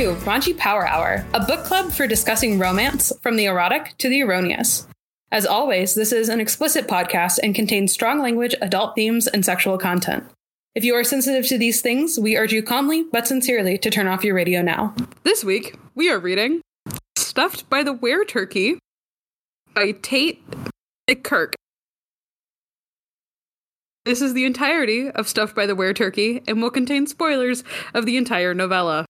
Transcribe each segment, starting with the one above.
to Raunchy Power Hour, a book club for discussing romance from the erotic to the erroneous. As always, this is an explicit podcast and contains strong language, adult themes, and sexual content. If you are sensitive to these things, we urge you calmly but sincerely to turn off your radio now. This week, we are reading Stuffed by the Were Turkey by Tate Kirk. This is the entirety of Stuffed by the Were Turkey and will contain spoilers of the entire novella.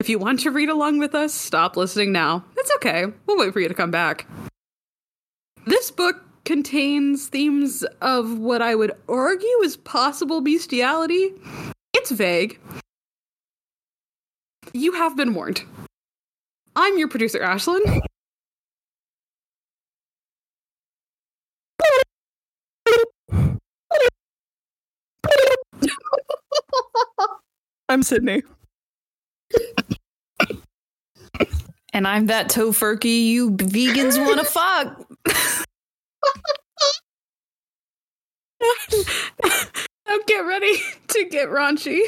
If you want to read along with us, stop listening now. It's okay. We'll wait for you to come back. This book contains themes of what I would argue is possible bestiality. It's vague. You have been warned. I'm your producer, Ashlyn. I'm Sydney. And I'm that tofurkey you vegans want to fuck. now get ready to get raunchy.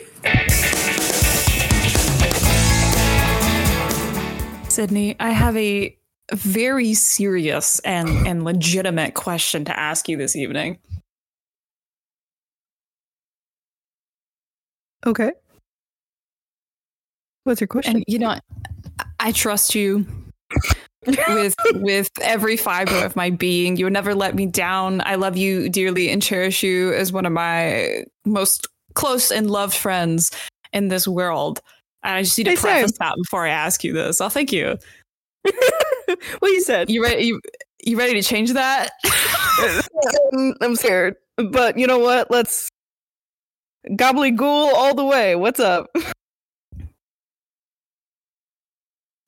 Sydney, I have a very serious and, and legitimate question to ask you this evening. Okay. What's your question? And you know, I trust you with with every fiber of my being. You would never let me down. I love you dearly and cherish you as one of my most close and loved friends in this world. And I just need to Hey, preface same. that before I ask you this. Oh, thank you. what you said? You ready? You, you ready to change that? I'm scared. But you know what? Let's gobbledygool all the way. What's up?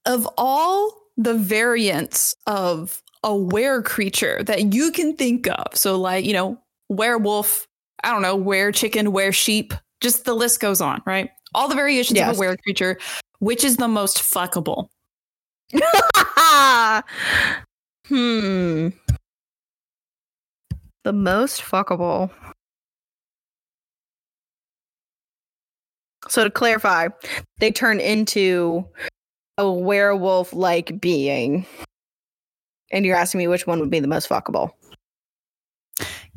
of all the variants of a were creature that you can think of, so like, you know, werewolf, I don't know, were chicken, were sheep, just the list goes on, right? All the variations of a were creature, which is the most fuckable? hmm. The most fuckable. So to clarify, they turn into a werewolf like being. And you're asking me which one would be the most fuckable.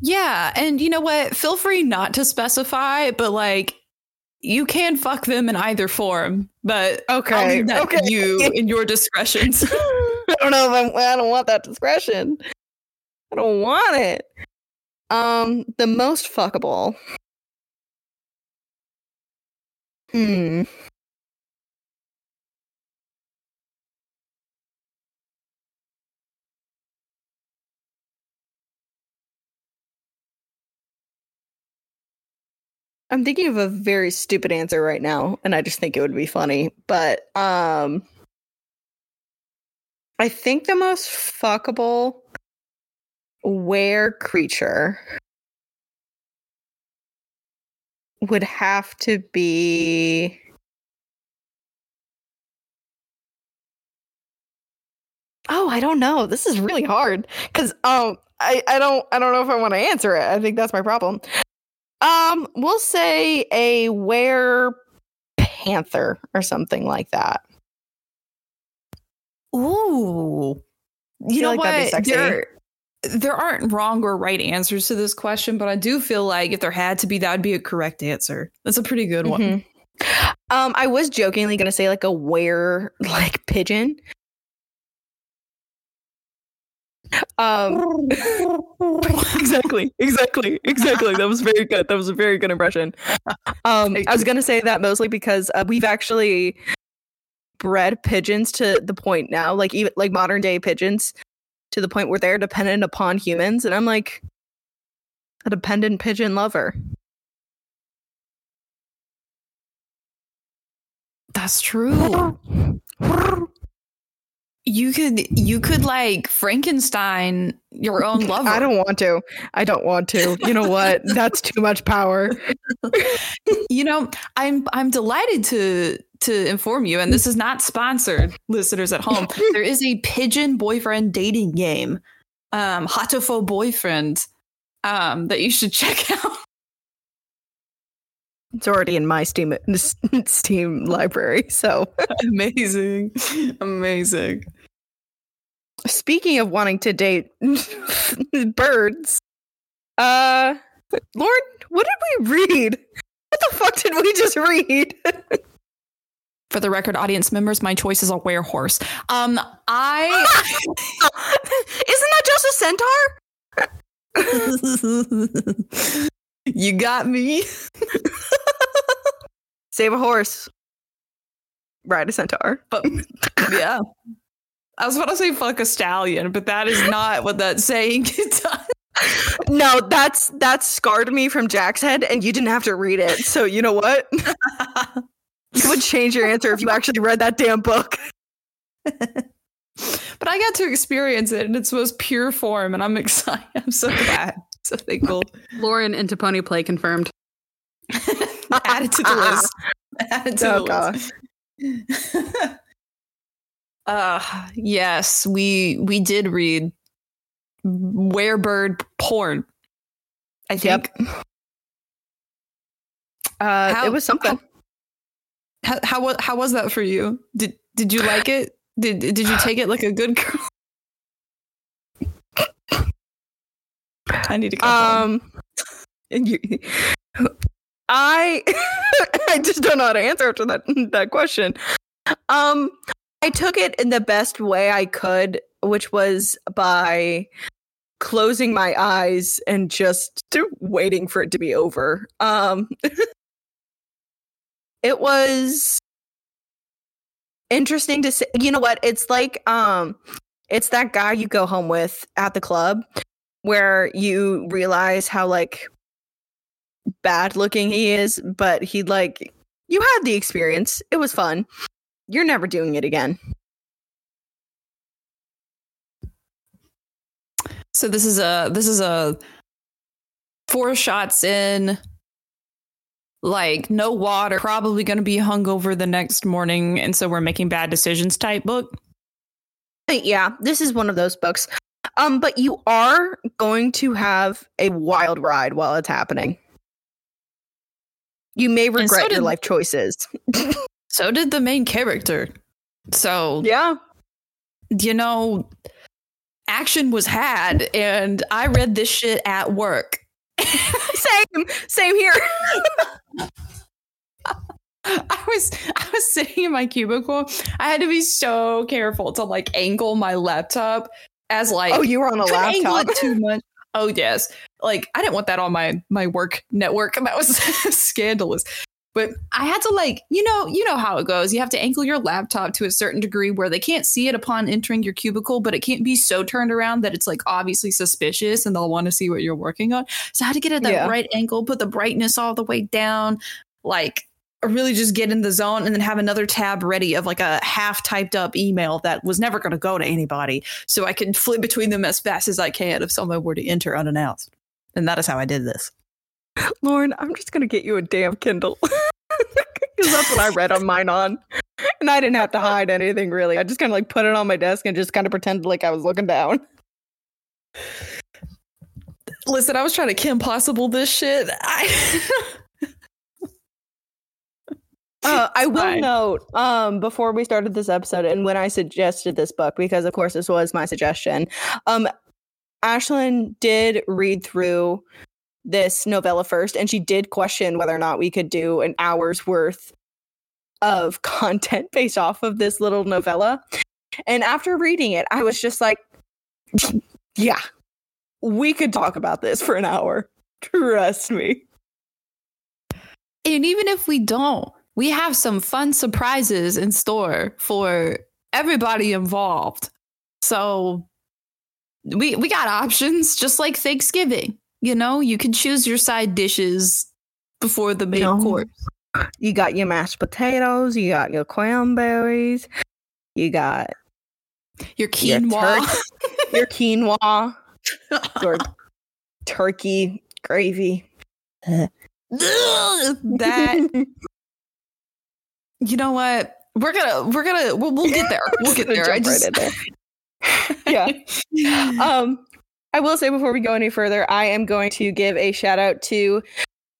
Yeah, and you know what? Feel free not to specify, but like you can fuck them in either form, but Okay, okay. you in your discretions. I don't know if I'm, I don't want that discretion. I don't want it. Um, the most fuckable. Hmm. I'm thinking of a very stupid answer right now, and I just think it would be funny. But um I think the most fuckable were creature would have to be Oh, I don't know. This is really hard cuz um I I don't I don't know if I want to answer it. I think that's my problem. Um we'll say a were panther or something like that. Ooh. You know like what? There, there aren't wrong or right answers to this question, but I do feel like if there had to be, that would be a correct answer. That's a pretty good one. Mhm. Um, I was jokingly gonna say like a were like pigeon. Um, exactly, exactly, exactly. That was very good. That was a very good impression. Um, I was gonna say that mostly because uh, we've actually bred pigeons to the point now, like even like modern day pigeons, to the point where they're dependent upon humans, and I'm like a dependent pigeon lover. That's true. You could you could like Frankenstein your own lover. I don't want to. I don't want to. You know what? That's too much power. you know, I'm I'm delighted to to inform you, and this is not sponsored, listeners at home. there is a pigeon boyfriend dating game, um, Hatoful Boyfriend, um, that you should check out. It's already in my Steam Steam library. So Amazing. Amazing. Speaking of wanting to date birds, uh, Lauren, what did we read? What the fuck did we just read? For the record, audience members, my choice is a werehorse. Um, I Isn't that just a centaur? you got me. Save a horse. Ride a centaur. But yeah. I was about to say fuck a stallion, but that is not what that saying does. No, that's that scarred me from Jack's head, and you didn't have to read it. So you know what? you would change your answer if you actually read that damn book. But I got to experience it in its most pure form, and I'm excited. I'm so glad. So thankful. Lauren into pony play confirmed. Add it to the list. Add it to Oh, the gosh. list. Uh yes, we we did read Werebird porn. I think. Uh, How- it was something. How, how how was that for you? Did did you like it? Did did you take it like a good girl? I need to go home. Um, and you, I, I just don't know how to answer after that that question. Um, I took it in the best way I could, which was by closing my eyes and just waiting for it to be over. Um, it was interesting to see. You know what? It's like um, it's that guy you go home with at the club where you realize how like bad looking he is, but he like you had the experience. It was fun. You're never doing it again. So this is a this is a four shots in like no water, probably going to be hungover the next morning and so we're making bad decisions type book. Yeah, this is one of those books. Um, but you are going to have a wild ride while it's happening. You may so regret your did- life choices. So did the main character. So, Yeah. you know, action was had and I read this shit at work. Same. Same here. I was I was sitting in my cubicle. I had to be so careful to like angle my laptop as like oh, you were on a laptop. too much. Oh yes, like I didn't want that on my my work network. That was scandalous. But I had to like you know you know how it goes. You have to angle your laptop to a certain degree where they can't see it upon entering your cubicle, but it can't be so turned around that it's like obviously suspicious and they'll want to see what you're working on. So I had to get at that Yeah. right angle, put the brightness all the way down, like really just get in the zone and then have another tab ready of like a half typed up email that was never going to go to anybody so I can flip between them as fast as I can if someone were to enter unannounced. And that is how I did this. Lauren, I'm just gonna get you a damn Kindle. Because that's what I read on mine on. And I didn't have to hide anything really. I just kind of like put it on my desk and just kind of pretended like I was looking down. Listen, I was trying to Kim Possible this shit. I Uh, I will fine. note um, before we started this episode and when I suggested this book, because of course this was my suggestion, um, Ashlyn did read through this novella first and she did question whether or not we could do an hour's worth of content based off of this little novella. And after reading it, I was just like, yeah, we could talk about this for an hour. Trust me. and even if we don't, we have some fun surprises in store for everybody involved. So we we got options just like Thanksgiving. You know, you can choose your side dishes before the main No. course. You got your mashed potatoes, you got your cranberries, you got Your Your quinoa. your quinoa, your turkey gravy. that you know what? We're gonna we're gonna we'll, we'll get there. We'll get there. I just right there. yeah. Um, I will say before we go any further, I am going to give a shout out to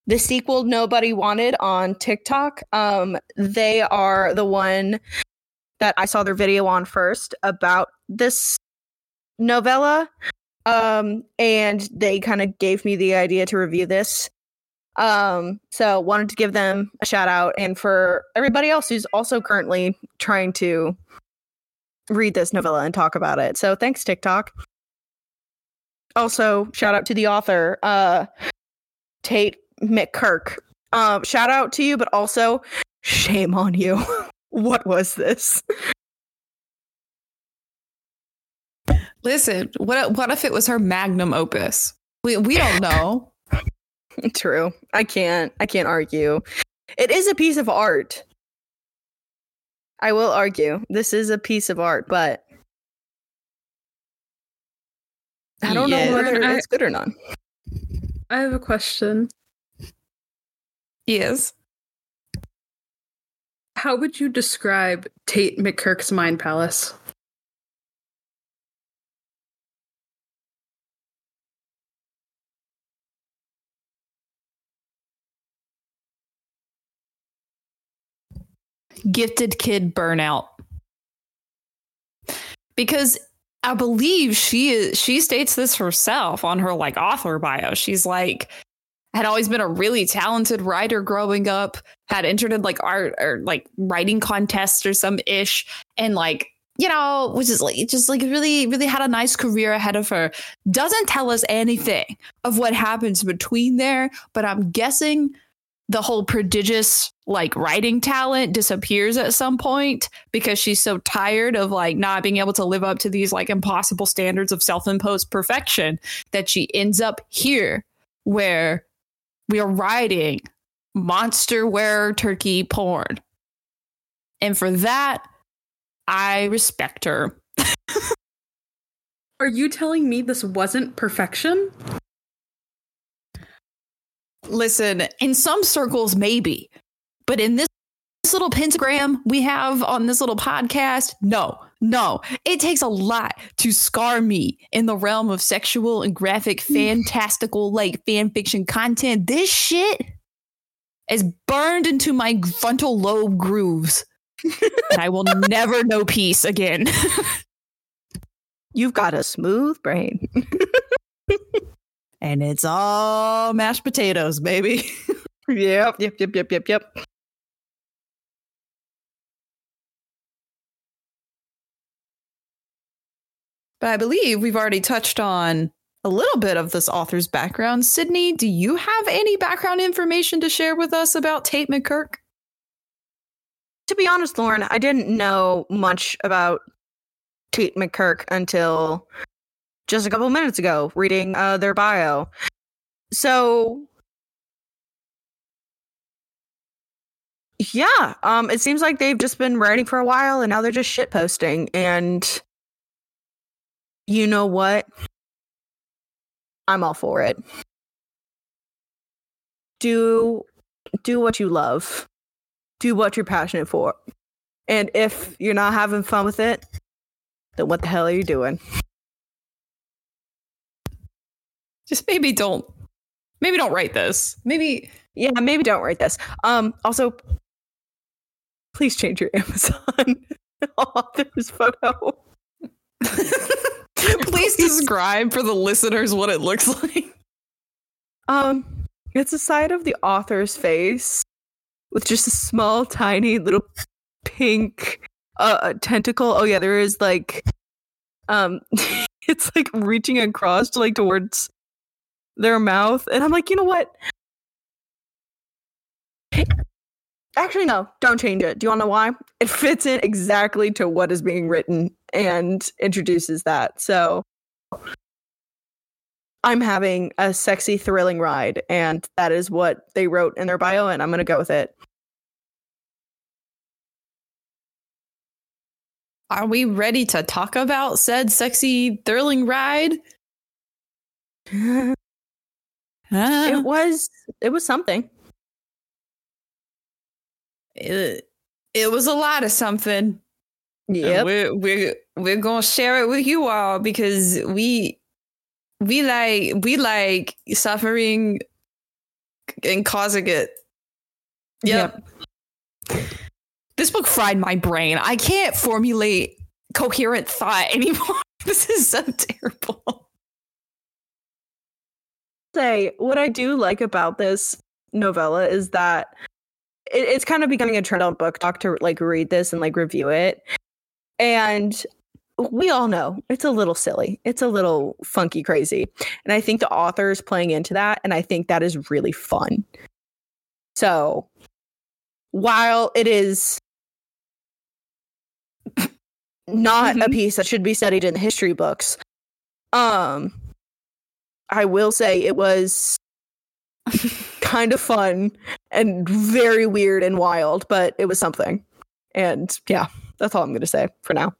the sequel nobody wanted on TikTok. Um, they are the one that I saw their video on first about this novella. Um, and they kind of gave me the idea to review this. Um, so wanted to give them a shout out and for everybody else who's also currently trying to read this novella and talk about it. So thanks, TikTok. Also, shout out to the author, uh, Tate McKirk. Um, shout out to you, but also shame on you. what was this? Listen, what what if it was her magnum opus? We we don't know. True. I can't I can't argue. It is a piece of art. I will argue. This is a piece of art, but I don't Yeah. know whether I- it's good or not. I have a question. Yes. How would you describe Tate McKirk's Mind Palace? Gifted kid burnout. Because I believe she is she states this herself on her like author bio. She's like had always been a really talented writer growing up, had entered in like art or like writing contests or some ish, and like you know, which is like just like really, really had a nice career ahead of her. Doesn't tell us anything of what happens between there, but I'm guessing the whole prodigious like writing talent disappears at some point because she's so tired of like not being able to live up to these like impossible standards of self-imposed perfection that she ends up here where we are writing monster wearer turkey porn. And for that, I respect her. Are you telling me this wasn't perfection? Listen, in some circles, maybe, but in this, this little pentagram we have on this little podcast, no, no. It takes a lot to scar me in the realm of sexual and graphic, mm. fantastical, like fan fiction content. This shit is burned into my frontal lobe grooves, and I will never know peace again. You've got a smooth brain. and it's all mashed potatoes, baby. yep, yep, yep, yep, yep, yep. But I believe we've already touched on a little bit of this author's background. Sydney, do you have any background information to share with us about Tate McKirk? To be honest, Lauren, I didn't know much about Tate McKirk until just a couple minutes ago, reading uh, their bio. So, yeah, um, it seems like they've just been writing for a while, and now they're just shit posting. And you know what? I'm all for it. Do do what you love. Do what you're passionate for. And if you're not having fun with it, then what the hell are you doing? Just maybe don't maybe don't write this. Maybe Yeah, maybe don't write this. Um also please change your Amazon author's photo. please describe for the listeners what it looks like. Um it's a side of the author's face with just a small tiny little pink uh tentacle. Oh yeah, there is like um it's like reaching across to like towards their mouth and I'm like, "You know what? Actually no, don't change it. Do you want to know why? It fits in exactly to what is being written and introduces that. So I'm having a sexy, thrilling ride, and that is what they wrote in their bio, and I'm gonna go with it. Are we ready to talk about said sexy thrilling ride? it was it was something. it, it was a lot of something. Yeah. We're we're we're gonna share it with you all because we we like we like suffering and causing it. Yep. This book fried my brain. I can't formulate coherent thought anymore. this is so terrible. Say what I do like about this novella is that it, it's kind of becoming a trend on BookTok to like read this and like review it. And we all know it's a little silly. It's a little funky crazy. And I think the author is playing into that. And I think that is really fun. So while it is not a Mhm. piece that should be studied in the history books, um, I will say it was kind of fun and very weird and wild, but it was something. And yeah, that's all I'm going to say for now.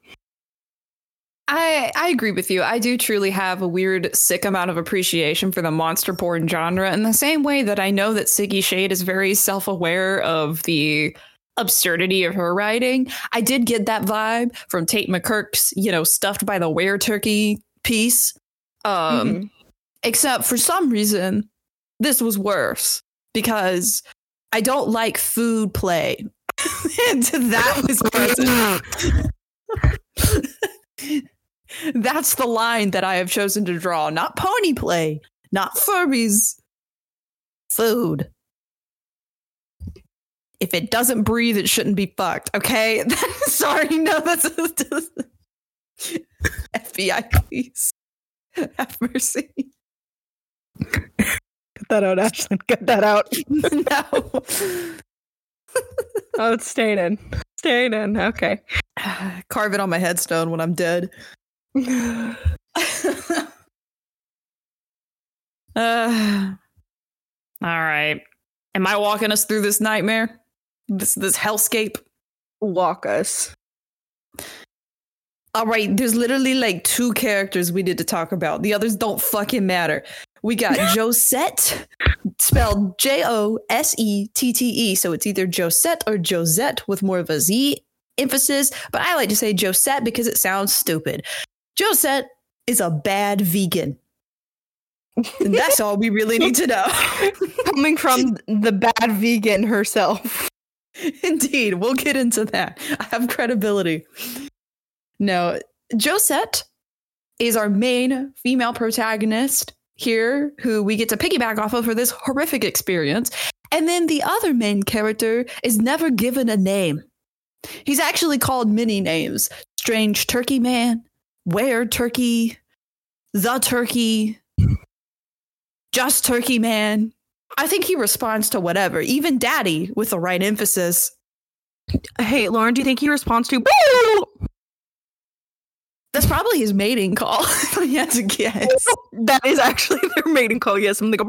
I I agree with you. I do truly have a weird sick amount of appreciation for the monster porn genre in the same way that I know that Siggy Shade is very self-aware of the absurdity of her writing. I did get that vibe from Tate McKirk's, you know, stuffed by the were turkey piece. Um Mhm. Except for some reason this was worse because I don't like food play. and that was present. That's the line that I have chosen to draw. Not pony play, not Furbies. Food. If it doesn't breathe, it shouldn't be fucked. Okay. Sorry, no, that's FBI, please have mercy. Cut that out, Ashlyn. Cut that out. no. Oh, it's staying in. Staying in. Okay. Carve it on my headstone when I'm dead. uh, all right. Am I walking us through this nightmare? This this hellscape? Walk us. All right, there's literally like two characters we need to talk about. The others don't fucking matter. We got Josette, spelled J O S E T T E. So it's either Josette or Josette with more of a Z emphasis. But I like to say Josette because it sounds stupid. Josette is a bad vegan. And that's all we really need to know. Coming from the bad vegan herself. Indeed, we'll get into that. I have credibility. No, Josette is our main female protagonist here, who we get to piggyback off of for this horrific experience. And then the other main character is never given a name. He's actually called many names Strange Turkey Man, Were Turkey, The Turkey, Just Turkey Man. I think he responds to whatever, even Daddy with the right emphasis. Hey, Lauren, do you think he responds to? That's probably his mating call. I had to guess. that is actually their mating call. Yes, and they go.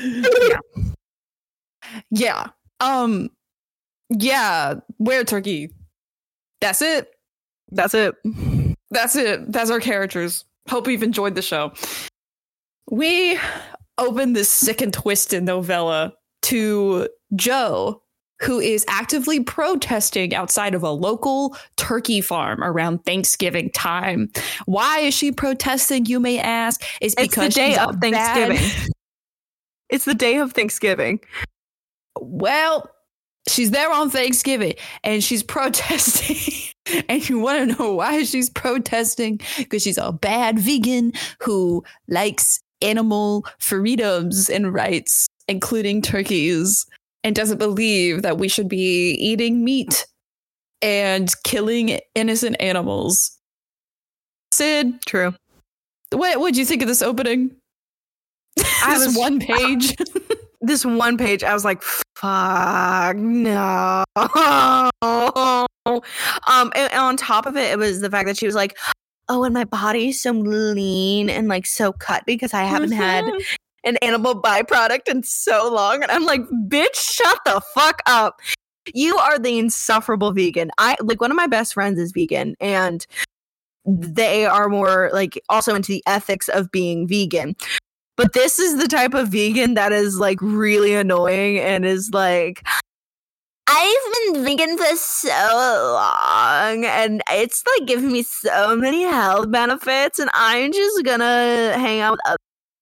yeah. yeah. Um. Yeah. Were turkey? That's it. That's it. That's it. That's our characters. Hope you've enjoyed the show. We open this sick and twisted novella to Joe, who is actively protesting outside of a local turkey farm around Thanksgiving time. Why is she protesting, you may ask? Is It's because the day she's a of bad- Thanksgiving. it's the day of Thanksgiving. Well, she's there on Thanksgiving and she's protesting. and you want to know why she's protesting? Because she's a bad vegan who likes animal freedoms and rights, including turkeys, and doesn't believe that we should be eating meat and killing innocent animals. Sid, True. what would you think of this opening? This was- one page. This one page, I was like, "Fuck no!" Um, and, and on top of it, it was the fact that she was like, "Oh, and my body's so lean and like so cut because I haven't had an animal byproduct in so long. And I'm like, bitch, shut the fuck up. You are the insufferable vegan. I like one of my best friends is vegan and they are more like also into the ethics of being vegan. But this is the type of vegan that is like really annoying and is like I've been vegan for so long and it's like giving me so many health benefits and I'm just gonna hang out with other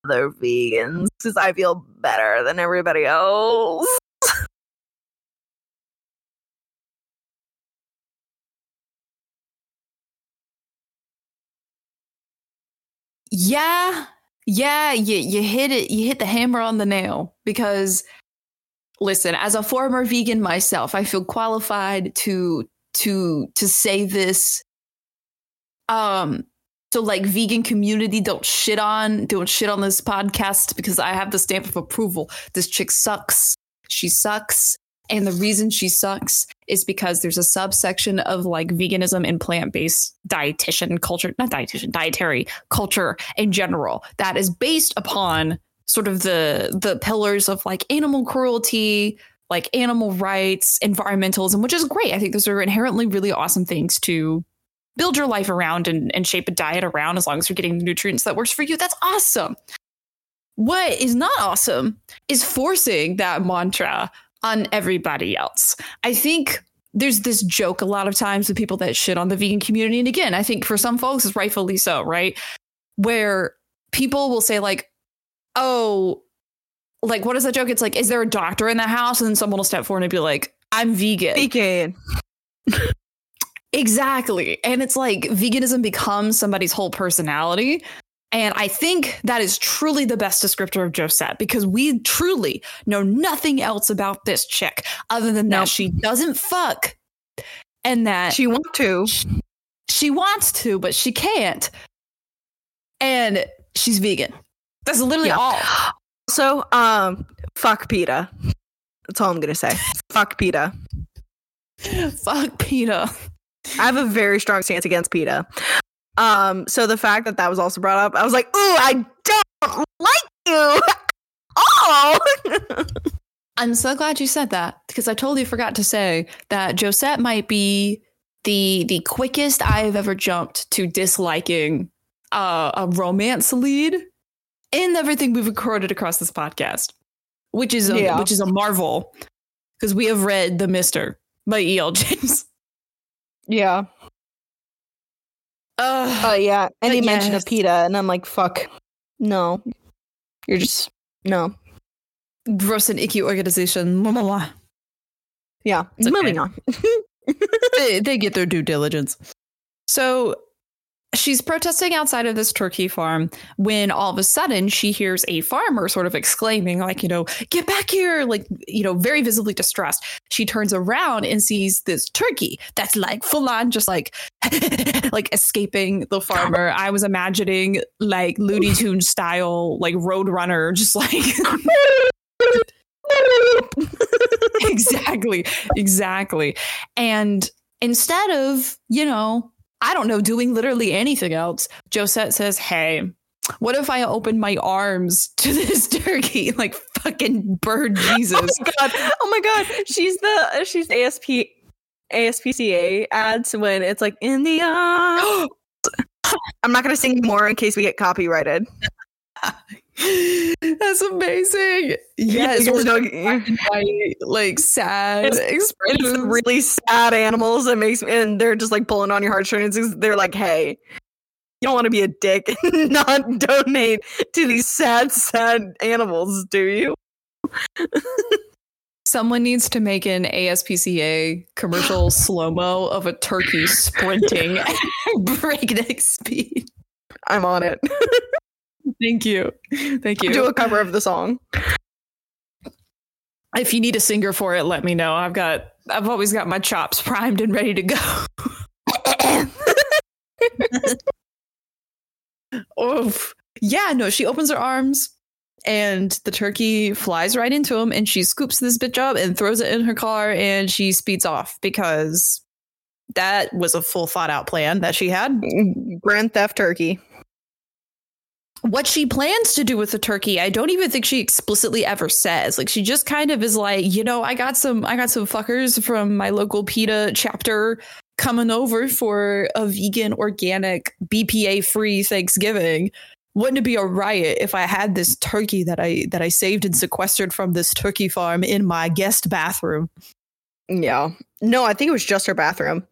vegans because I feel better than everybody else. Yeah, yeah, you you hit it. You hit the hammer on the nail because listen, as a former vegan myself, I feel qualified to to to say this. Um, so like vegan community, don't shit on, don't shit on this podcast because I have the stamp of approval. This chick sucks. She sucks. And the reason she sucks is because there's a subsection of like veganism and plant based dietitian culture, not dietitian, dietary culture in general that is based upon sort of the the pillars of like animal cruelty, like animal rights, environmentalism, which is great. I think those are inherently really awesome things to build your life around and, and shape a diet around as long as you're getting the nutrients that works for you. That's awesome. What is not awesome is forcing that mantra on everybody else. I think there's this joke a lot of times with people that shit on the vegan community. And again, I think for some folks, it's rightfully so, right? Where people will say, like, oh, like, what is that joke? It's like, is there a doctor in the house? And then someone will step forward and be like, I'm vegan. Vegan. Exactly. And it's like veganism becomes somebody's whole personality. And I think that is truly the best descriptor of Josette because we truly know nothing else about this chick other than that she doesn't fuck and that She wants to. she wants to, but she can't. And she's vegan. That's literally Yeah. all. So, um, fuck PETA. That's all I'm gonna say. fuck PETA. Fuck PETA. I have a very strong stance against PETA. Um, so the fact that that was also brought up, I was like, ooh, I don't like you. Oh, I'm so glad you said that because I totally forgot to say that Josette might be the the quickest I have ever jumped to disliking uh, a romance lead in everything we've recorded across this podcast, which is a, Yeah. which is a marvel because we have read The Mister by E.L. James. Yeah. Ugh. Uh, yeah. Any But mention yes. of PETA, and I'm like, fuck. No. You're just no. gross and icky organization. Mwah, mwah, mwah. Yeah. It's okay. Moving on. they, they get their due diligence. So she's protesting outside of this turkey farm when all of a sudden she hears a farmer sort of exclaiming, like, you know, get back here, like, you know, very visibly distressed. She turns around and sees this turkey that's like full on, just like, like escaping the farmer. I was imagining like Looney Tune style, like Roadrunner, just like. exactly exactly and instead of you know i don't know doing literally anything else josette says hey what if i open my arms to this turkey like fucking bird jesus Oh my god! Oh my god! She's the she's ASP ASPCA ads when it's like in the arms. I'm not gonna sing more in case we get copyrighted. that's amazing yes know- white, like sad It's- It's really sad animals that makes me, and they're just like pulling on your heartstrings. They're like, hey, you don't want to be a dick and not donate to these sad, sad animals, do you? Someone needs to make an ASPCA commercial slow mo of a turkey sprinting at breakneck speed. I'm on it. Thank you. Thank you. Do a cover of the song. if you need a singer for it, let me know. I've got I've always got my chops primed and ready to go. Oof. Yeah, no, she opens her arms and the turkey flies right into him and she scoops this bitch up and throws it in her car and she speeds off because that was a full thought out plan that she had. Grand Theft Turkey. What she plans to do with the turkey i don't even think she explicitly ever says like she just kind of is like you know i got some i got some fuckers from my local peta chapter coming over for a vegan organic bpa free thanksgiving wouldn't it be a riot if i had this turkey that i that i saved and sequestered from this turkey farm in my guest bathroom Yeah. No, I think it was just her bathroom.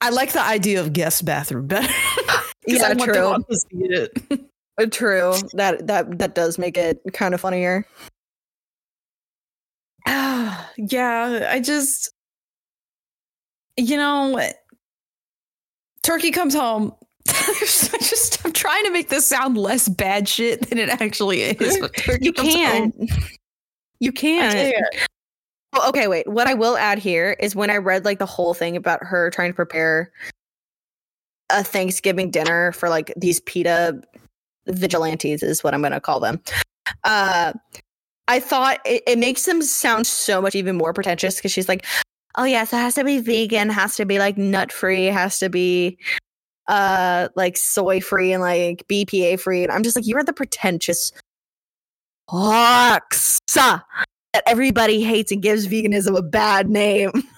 i like the idea of guest bathroom better Yeah, I want true. them to see it. Uh, True. That that that does make it kind of funnier. yeah, I just, you know, Turkey comes home. I just, I'm trying to make this sound less bad shit than it actually is. You comes home. can't. You can't. Well, okay, wait. What I will add here is when I read like the whole thing about her trying to prepare a Thanksgiving dinner for like these PETA vigilantes is what I'm going to call them. Uh I thought it, it makes them sound so much even more pretentious because she's like, "Oh yes, it has to be vegan, has to be like nut free, has to be uh like soy free and like BPA free." And I'm just like, "You are the pretentious fucks that everybody hates and gives veganism a bad name."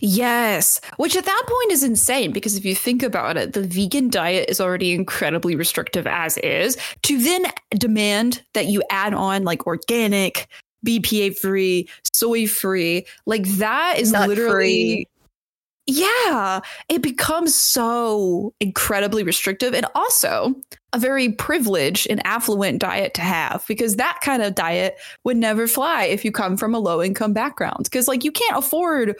Yes, which at that point is insane because if you think about it, the vegan diet is already incredibly restrictive as is. To then demand that you add on like organic, BPA free, soy free, like that is Nut literally. Yeah, it becomes so incredibly restrictive and also a very privileged and affluent diet to have because that kind of diet would never fly if you come from a low income background because like you can't afford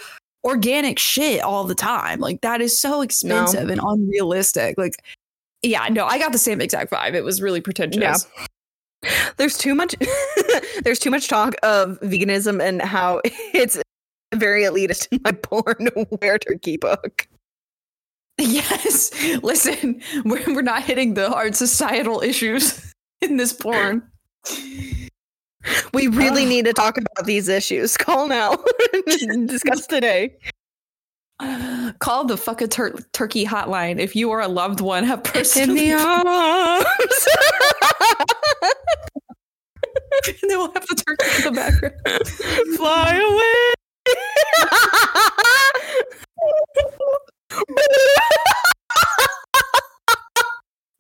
organic shit all the time. Like that is so expensive and unrealistic. Like, yeah, no, I got the same exact vibe. It was really pretentious. there's too much there's too much talk of veganism and how it's very elitist in my porn were turkey book. Yes. Listen, we're, we're not hitting the hard societal issues in this porn. We really Ugh. need to talk about these issues. Call now. Discuss today. Call the fuck a tur- turkey hotline if you or a loved one have In the arms. and then we'll have the turkey in the background. Fly away.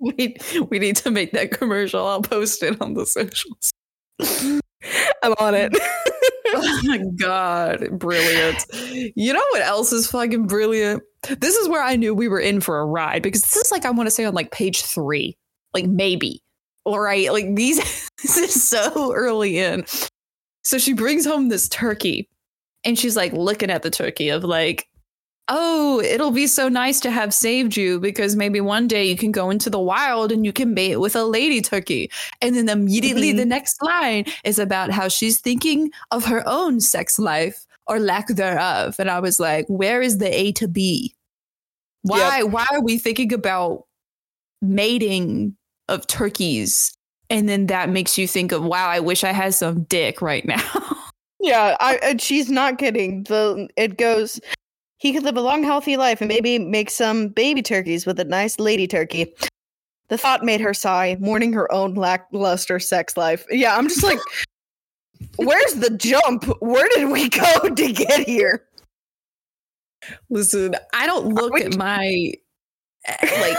We, we need to make that commercial. I'll post it on the socials. I'm on it. oh my god, brilliant. You know what else is fucking brilliant? This is where I knew we were in for a ride because this is like I want to say on like page 3. Like maybe. All right, like these this is so early in. So she brings home this turkey and she's like looking at the turkey of like Oh, it'll be so nice to have saved you because maybe one day you can go into the wild and you can mate with a lady turkey. And then immediately mm-hmm. the next line is about how she's thinking of her own sex life or lack thereof. And I was like, where is the A to B? Why why are we thinking about mating of turkeys? And then that makes you think of, wow, I wish I had some dick right now. Yeah, I, and she's not kidding. The it goes. He could live a long, healthy life and maybe make some baby turkeys with a nice lady turkey. The thought made her sigh, mourning her own lackluster sex life. Yeah, I'm just like, where's the jump? Where did we go to get here? Listen, I don't look we- at my eh, like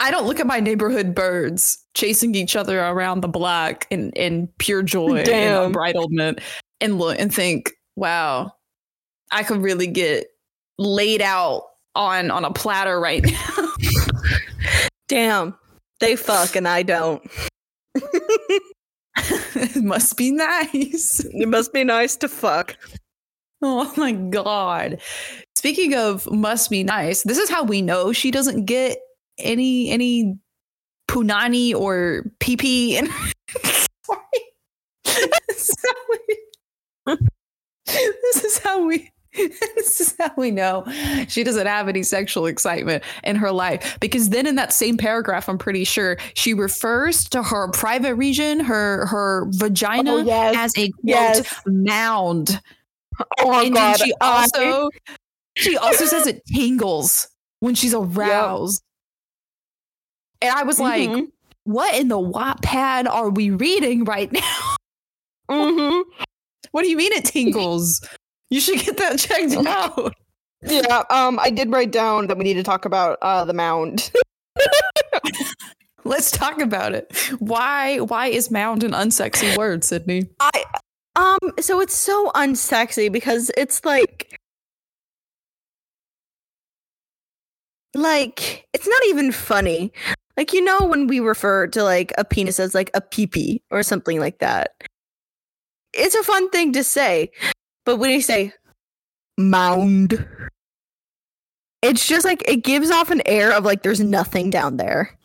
I don't look at my neighborhood birds chasing each other around the block in, in pure joy Damn. and unbridlement and look and think, wow, I could really get laid out on on a platter right now. Damn, they fuck and I don't. it must be nice. It must be nice to fuck. Oh my god. Speaking of must be nice, this is how we know she doesn't get any any punani or PP and Sorry. is This is how we this is how we know she doesn't have any sexual excitement in her life because then in that same paragraph i'm pretty sure she refers to her private region her her vagina Oh, yes. as a quote Yes. mound Oh my and god! then she I- also she also says it tingles when she's aroused. And I was like, Mhm. what in the Wattpad are we reading right now? Mhm. What do you mean it tingles? You should get that checked out. Yeah, um, I did write down that we need to talk about uh the mound. Let's talk about it. Why why is mound an unsexy word, Sydney? I um so it's so unsexy because it's like like it's not even funny. Like you know when we refer to like a penis as like a peepee or something like that. It's a fun thing to say. But when you say mound, it's just like it gives off an air of like there's nothing down there.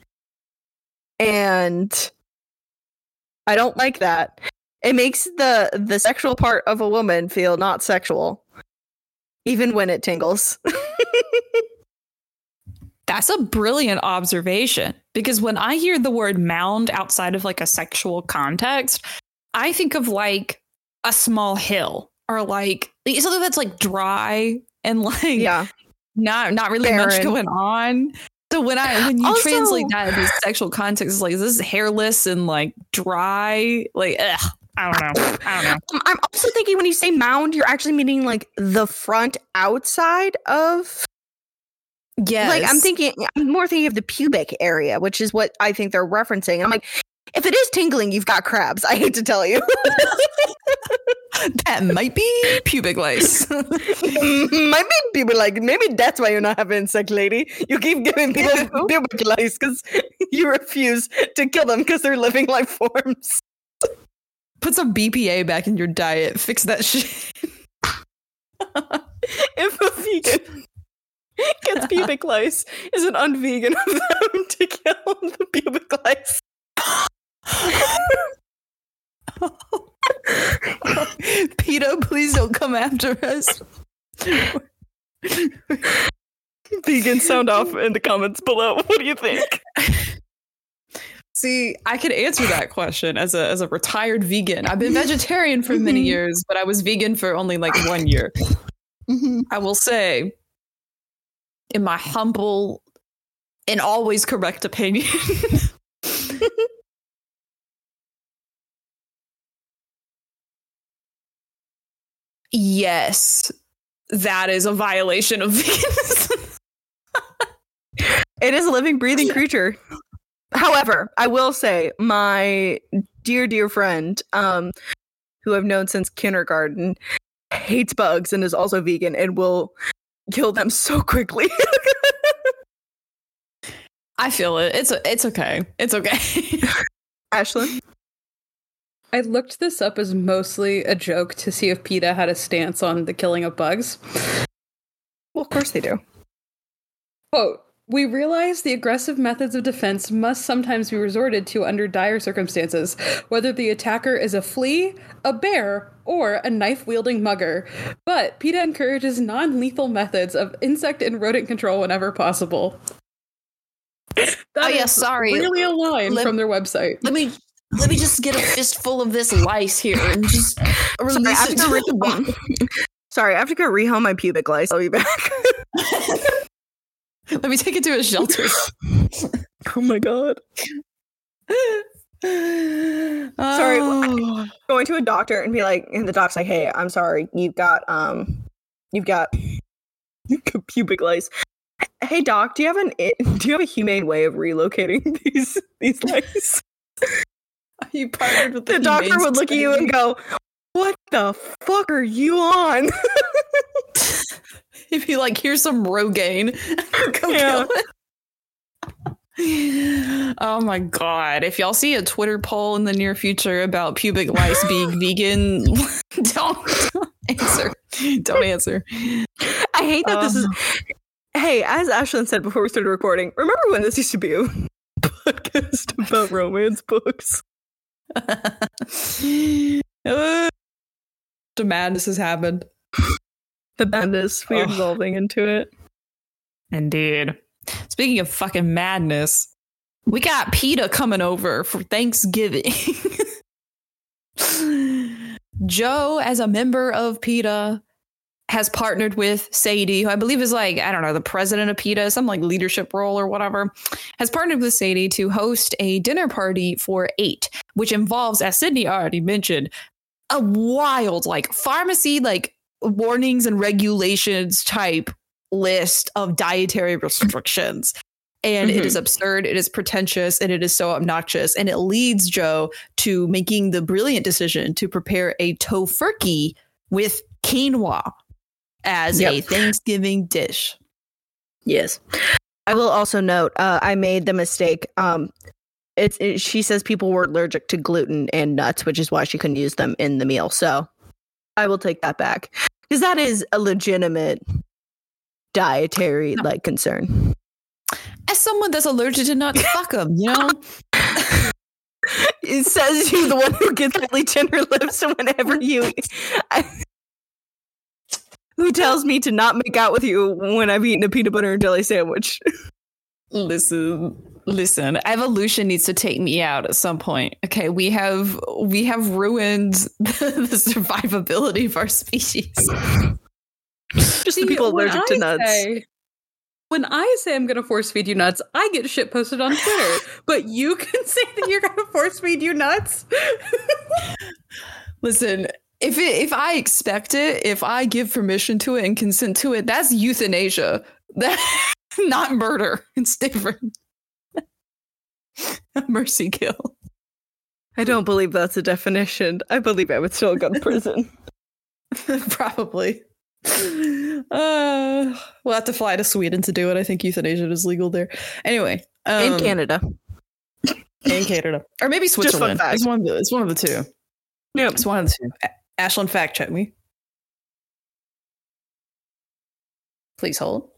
And I don't like that. It makes the the sexual part of a woman feel not sexual even when it tingles. That's a brilliant observation because when I hear the word mound outside of like a sexual context, I think of like a small hill or like something that's like dry and like yeah. not not really much going on. So when I when you Also- translate that into sexual context, it's like this is hairless and like dry, like ugh, I don't know, I don't know. Um, I'm also thinking when you say mound, you're actually meaning like the front outside of Yes, like I'm thinking I'm more thinking of the pubic area, which is what I think they're referencing. I'm like, if it is tingling, you've got crabs. I hate to tell you. that might be pubic lice. Might be like maybe that's why you're not having sex, lady. You keep giving people pubic lice because you refuse to kill them because they're living life forms. Put some BPA back in your diet. Fix that shit. if a vegan gets pubic lice, is it unvegan of them to kill the pubic lice? PETA, please don't come after us. Vegan sound off in the comments below. What do you think? See, I could answer that question as a as a retired vegan. I've been vegetarian for many Mhm. years, but I was vegan for only like one year. I will say, in my humble and always correct opinion, yes, that is a violation of veganism. It is a living, breathing creature. However, I will say, my dear, dear friend, um, who I've known since kindergarten, hates bugs and is also vegan and will kill them so quickly. I feel it. It's it's okay. It's okay. Ashlyn, I looked this up as mostly a joke to see if PETA had a stance on the killing of bugs. well, of course they do. Quote We realize the aggressive methods of defense must sometimes be resorted to under dire circumstances, whether the attacker is a flea, a bear, or a knife wielding mugger. But PETA encourages non lethal methods of insect and rodent control whenever possible. That Oh, yeah, sorry. Really a line Let- from their website. let me let me just get a fistful of this lice here and just Sorry, I release have to to re- the Sorry, I have to go rehome my pubic lice. I'll be back. Let me take it to a shelter. oh my god. Sorry. Going to a doctor and be like, and the doc's like, hey, I'm sorry, you've got um you've got pubic lice. Hey doc, do you have an do you have a humane way of relocating these these lice? you partnered with the, the doctor would look at you and go, What the fuck are you on? He'd be like, "Here's some Rogaine. Go Yeah. kill it." Oh my god! If y'all see a Twitter poll in the near future about pubic lice being vegan, don't, don't answer. Don't answer. I hate that this is Um, Hey, as Ashlyn said before we started recording, remember when this used to be a podcast about romance books? Uh, the madness has happened. The madness we are Ugh. dissolving into it. Indeed. Speaking of fucking madness, we got PETA coming over for Thanksgiving. Joe, as a member of PETA, has partnered with Sadie, who I believe is like, I don't know, the president of PETA, some like leadership role or whatever, has partnered with Sadie to host a dinner party for eight, which involves, as Sydney already mentioned, a wild, like pharmacy, like warnings and regulations type list of dietary restrictions. And it is mm-hmm. absurd, it is pretentious, and it is so obnoxious. And it leads Joe to making the brilliant decision to prepare a tofurkey with quinoa as a Thanksgiving dish. Yes. I will also note uh, I made the mistake. Um, it's it, she says people were allergic to gluten and nuts, which is why she couldn't use them in the meal. So I will take that back because that is a legitimate dietary like concern. As someone that's allergic to nuts, fuck them, you know? It says you, the one who gets really tender lips whenever you. who tells me to not make out with you when I've eaten a peanut butter and jelly sandwich? listen, listen. Evolution needs to take me out at some point. Okay, we have we have ruined the, the survivability of our species. Just the people when allergic to I nuts. say- when I say I'm going to force feed you nuts, I get shit posted on Twitter. but you can say that you're going to force feed you nuts. Listen, if it if I expect it, if I give permission to it and consent to it, that's euthanasia. That's not murder. It's different. Mercy kill. I don't believe that's a definition. I believe I would still go to prison. Probably. Uh, we'll have to fly to Sweden to do it. I think euthanasia is legal there. Anyway, um, In Canada. in Canada, or maybe Switzerland. It's one of the. It's one of the two. Yep. It's one of the two. A- Ashlyn, fact check me. Please hold.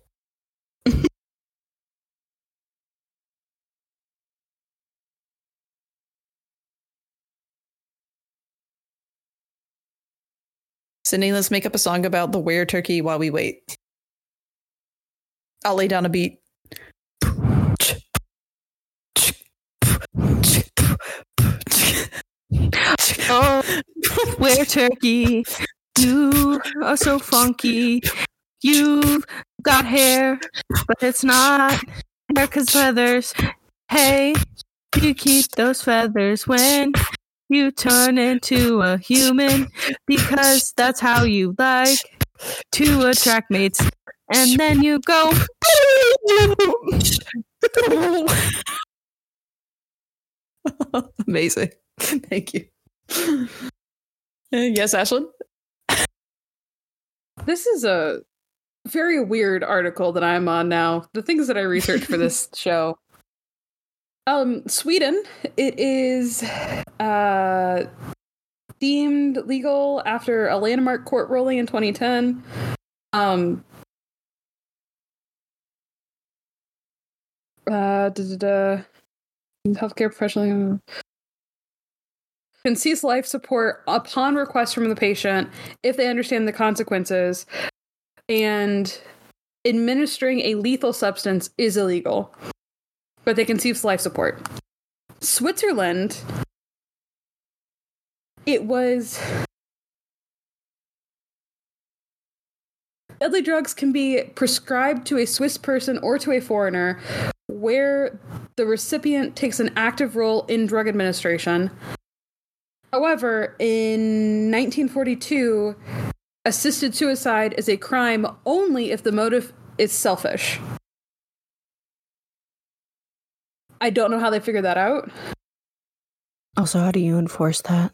Sydney, let's make up a song about the were turkey while we wait. I'll lay down a beat. Oh, where turkey? You are so funky. You've got hair, but it's not hair 'cause feathers. Hey, you keep those feathers when you turn into a human because that's how you like to attract mates. And then you go. Amazing. Thank you. Uh, yes, Ashlyn? This is a very weird article that I'm on now. The things that I researched for this show. Um, Sweden, it is uh deemed legal after a landmark court ruling in 2010. Um uh da, da, da. healthcare professional can cease life support upon request from the patient if they understand the consequences. And administering a lethal substance is illegal but they can cease life support. Switzerland it was deadly drugs can be prescribed to a swiss person or to a foreigner where the recipient takes an active role in drug administration However, in 1942, assisted suicide is a crime only if the motive is selfish. I don't know how they figured that out. Also, how do you enforce that?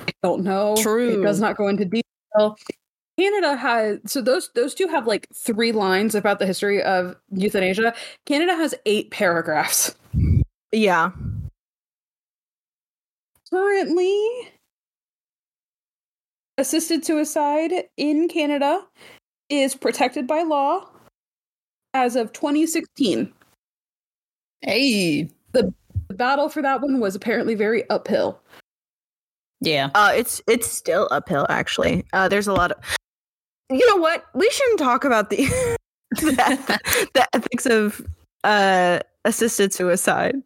I don't know. True. It does not go into detail. Canada has so those those two have like three lines about the history of euthanasia. Canada has eight paragraphs. Yeah. Currently assisted suicide in Canada is protected by law as of 2016. Hey. The battle for that one was apparently very uphill. Yeah. Uh, it's it's still uphill actually. Uh, there's a lot of. You know what? We shouldn't talk about the the, the ethics of uh assisted suicide.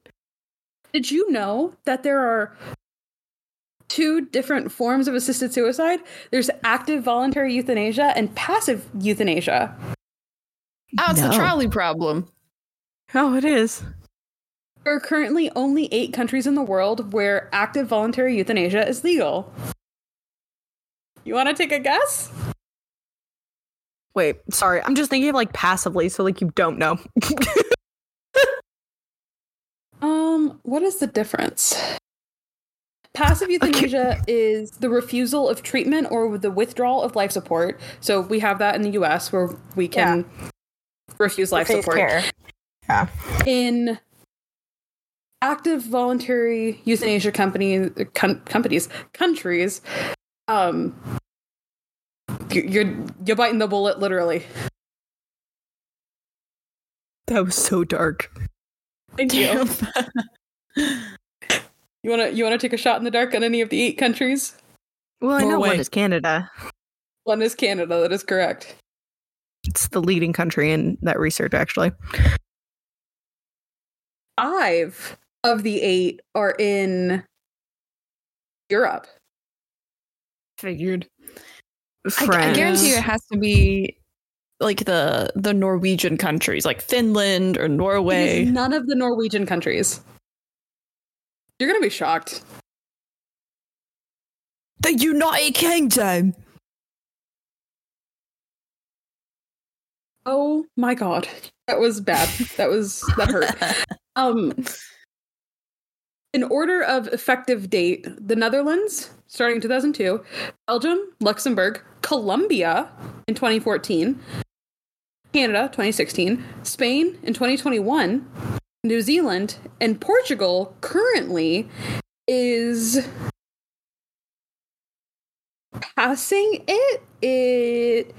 Did you know that there are two different forms of assisted suicide? There's active voluntary euthanasia and passive euthanasia. Oh, it's the trolley problem. Oh, it is. There are currently only eight countries in the world where active voluntary euthanasia is legal. You want to take a guess? Wait, sorry. I'm just thinking of like passively, so like you don't know. Um, what is the difference? Passive euthanasia is the refusal of treatment or the withdrawal of life support. So we have that in the US where we can refuse life support. Yeah. In active voluntary euthanasia company com- companies countries, um, you- you're you're biting the bullet literally. That was so dark. Thank you. You wanna you wanna take a shot in the dark on any of the eight countries? Well, I know one is Canada. One is Canada. That is correct. It's the leading country in that research, actually. Five of the eight are in Europe. Figured. I, France. I guarantee you it has to be like the the Norwegian countries, like Finland or Norway. none of the Norwegian countries. You're gonna be shocked. The United Kingdom. Oh my god. That was bad. That was that hurt. Um in order of effective date, the Netherlands starting in 2002, Belgium, Luxembourg, Colombia in 2014, Canada 2016, Spain in 2021, New Zealand, and Portugal currently is passing it. It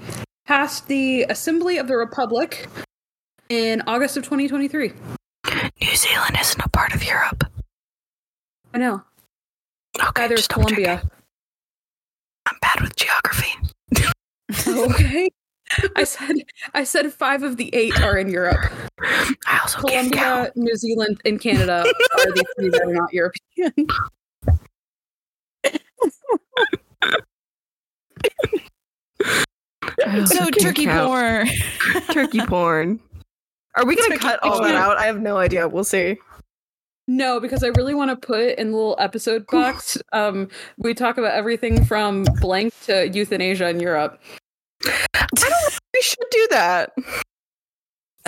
passed the Assembly of the Republic in August of 2023. New Zealand isn't a part of Europe. I know. Okay, Neither is Colombia. I'm bad with geography. Okay. I said I said five of the eight are in Europe. I also can't Colombia, count. New Zealand, and Canada are the three that are not European. I So turkey count. porn. Turkey porn. Are we gonna Turkey cut all that out? I have no idea. We'll see. No, because I really want to put in the little episode box. Um, we talk about everything from blank to euthanasia in Europe. We should do that.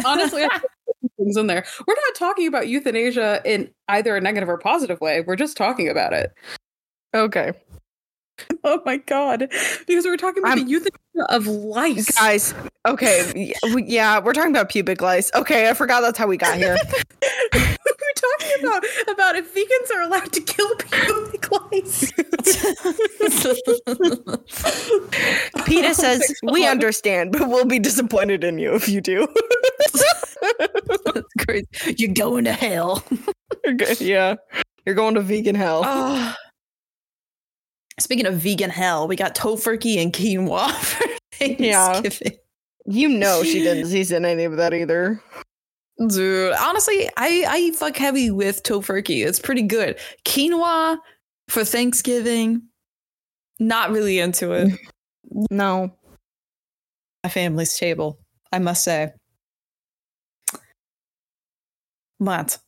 Honestly, things in there. We're not talking about euthanasia in either a negative or positive way. We're just talking about it. Okay, Oh my god! Because we're talking about I'm- the euthanasia of lice. guys. Okay, yeah, we're talking about pubic lice. Okay, I forgot that's how we got here. about about if vegans are allowed to kill pubic lice. Peta says Oh we understand, but we'll be disappointed in you if you do. That's crazy. You're going to hell. Yeah, you're going to vegan hell. Oh. Speaking of vegan hell, we got tofurkey and quinoa for Yeah. You know she didn't season any of that either. Dude, honestly, I I fuck heavy with tofurkey. It's pretty good. Quinoa for Thanksgiving, not really into it. No. My family's table, I must say. But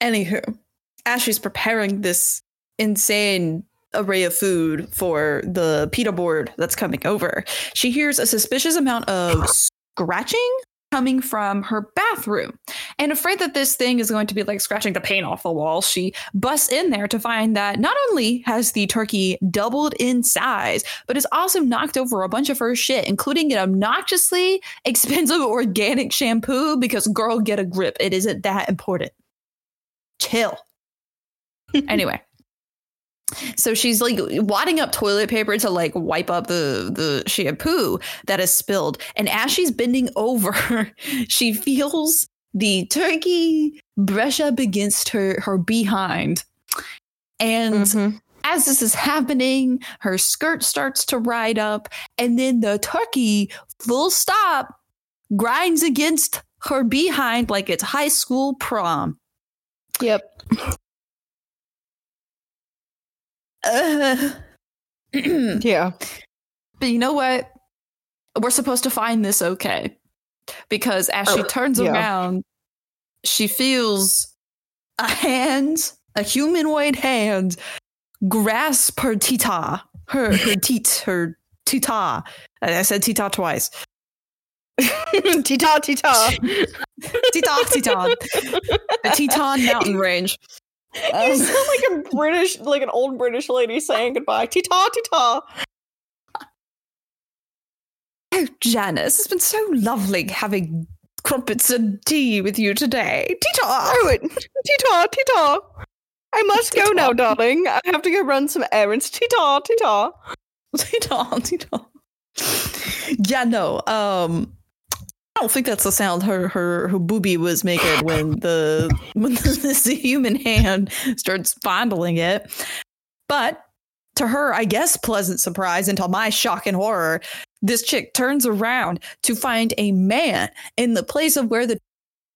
anywho, as she's preparing this insane array of food for the PETA board that's coming over, she hears a suspicious amount of scratching coming from her bathroom. And afraid that this thing is going to be like scratching the paint off the wall, she busts in there to find that not only has the turkey doubled in size, but has also knocked over a bunch of her shit, including an obnoxiously expensive organic shampoo because girl, get a grip. It isn't that important. Chill. anyway. So she's like wadding up toilet paper to like wipe up the the shampoo that is spilled. And as she's bending over, she feels the turkey brush up against her her behind. And Mhm. as this is happening, her skirt starts to ride up, and then the turkey, full stop, grinds against her behind like it's high school prom. Yep. Uh, Yeah. but you know what? We're supposed to find this okay. Because as she Oh, turns yeah. around, she feels a hand, a humanoid hand, grasp her tita, her her teat, her tita. I said tita twice. Tita, tita. Tita, Teton. The Teton mountain range. You Um, sound like a British, like an old British lady saying goodbye. Tita, tita. Oh, Janice, it's been so lovely having crumpets and tea with you today. Tita! Oh, it- Tita, Tita. I must go now, darling. I have to go run some errands. Tita, Tita. Tita, Tita. Yeah, no. Um I don't think that's the sound her her her booby was making when the when this human hand starts fondling it. But to her, I guess pleasant surprise until my shock and horror, this chick turns around to find a man in the place of where the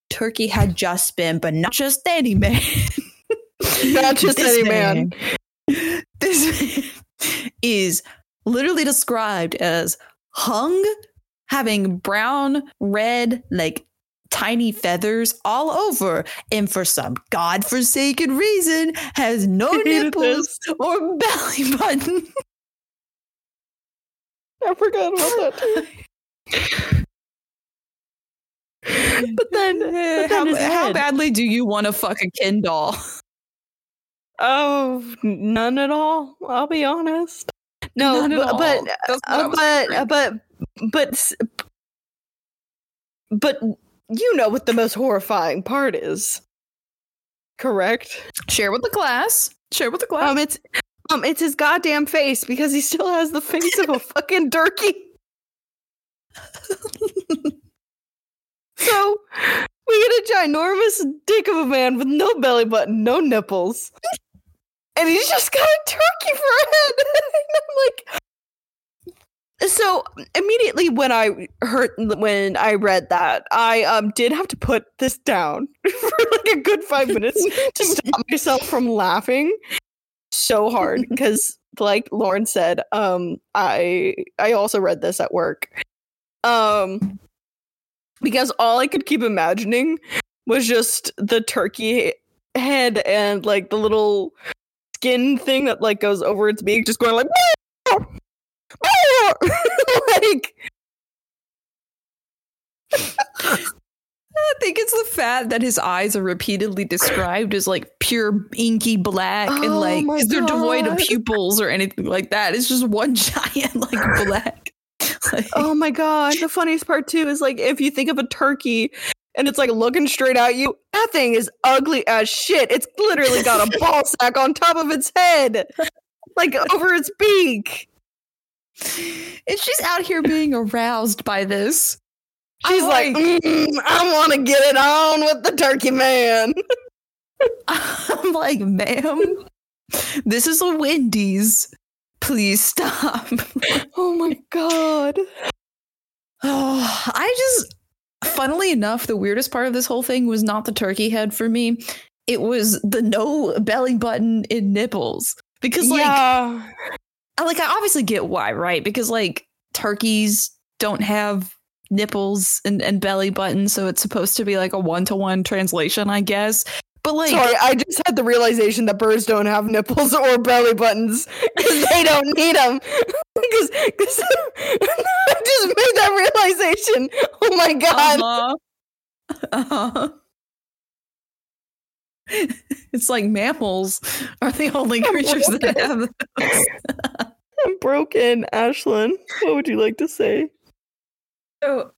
turkey had just been, but not just any man. Not just This any man. This man is literally described as hung, having brown, red, like tiny feathers all over, and for some godforsaken reason has no nipples or belly button. I forgot about that too. But then, eh, but then how, how badly do you want to fuck a Ken doll? Oh, none at all. I'll be honest. No, but but I uh, but but but but you know what the most horrifying part is, correct? share with the class. Share with the class. Um, it's um, it's his goddamn face because he still has the face of a fucking turkey. So we get a ginormous dick of a man with no belly button, no nipples, and he's just got a turkey for a head. and I'm like, so immediately when I heard when I read that, I um did have to put this down for like a good five minutes to stop myself from laughing so hard because like Lauren said, um I I also read this at work. Um because all I could keep imagining was just the turkey head and like the little skin thing that like goes over its beak just going like like I think it's the fact that his eyes are repeatedly described as like pure inky black and Oh like my they're devoid of pupils or anything like that. It's just one giant like black. Like, oh my god the funniest part too is like if you think of a turkey and it's like looking straight at you that thing is ugly as shit it's literally got a ball sack on top of its head like over its beak and she's out here being aroused by this. she's like, "Mm, i want to get it on with the turkey man I'm like, ma'am, this is a Wendy's. Please stop. oh my god Oh, I just, funnily enough, the weirdest part of this whole thing was not the turkey head for me. It was the no belly button in nipples. Because, like, yeah I- like I obviously get why, right? Because like turkeys don't have nipples and, and belly buttons, so it's supposed to be like a one to one translation, I guess. But like, Sorry, I just had the realization that birds don't have nipples or belly buttons because they don't need them. Because I just made that realization. Oh my god! uh-huh. Uh-huh. it's like mammals are the only creatures that have those. I'm broken, Ashlyn. What would you like to say? So,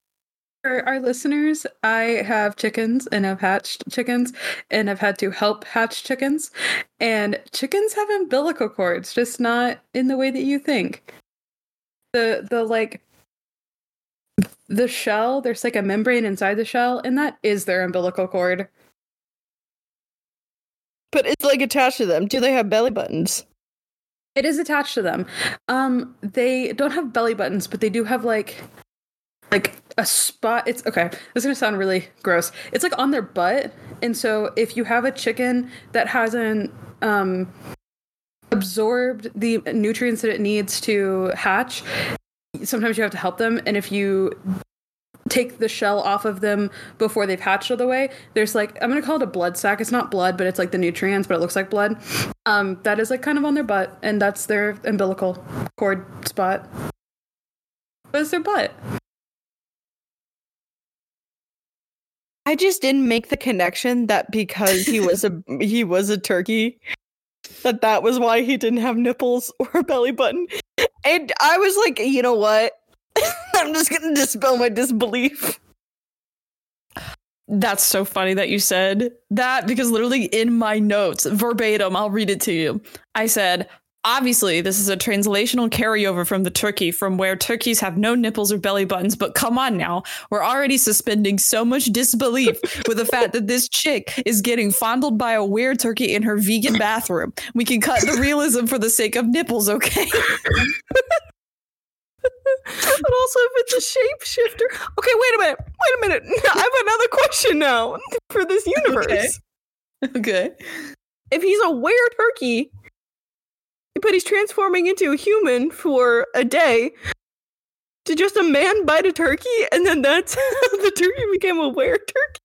for our listeners, I have chickens and I've hatched chickens and I've had to help hatch chickens. And chickens have umbilical cords, just not in the way that you think. The the like the shell, there's like a membrane inside the shell, and that is their umbilical cord. But it's like attached to them. Do they have belly buttons? It is attached to them. Um, they don't have belly buttons, but they do have like like a spot. It's okay. This is gonna sound really gross. It's like on their butt, and so if you have a chicken that hasn't um absorbed the nutrients that it needs to hatch, sometimes you have to help them. And if you take the shell off of them before they've hatched all the way, there's like I'm gonna call it a blood sac. It's not blood, but it's like the nutrients, but it looks like blood. Um, that is like kind of on their butt, and that's their umbilical cord spot. But it's their butt. I just didn't make the connection that because he was a he was a turkey, that that was why he didn't have nipples or a belly button. And I was like, you know what? I'm just gonna dispel my disbelief. That's so funny that you said that because literally in my notes, verbatim, I'll read it to you. I said, obviously, this is a translational carryover from the turkey, from where turkeys have no nipples or belly buttons. But come on now, we're already suspending so much disbelief with the fact that this chick is getting fondled by a weird turkey in her vegan bathroom. We can cut the realism for the sake of nipples, okay? but also if it's a shapeshifter. Okay, wait a minute. Wait a minute. I have another question now for this universe. Okay. okay. If he's a were turkey, but he's transforming into a human for a day, did just a man bite a turkey and then that's how the turkey became a were turkey?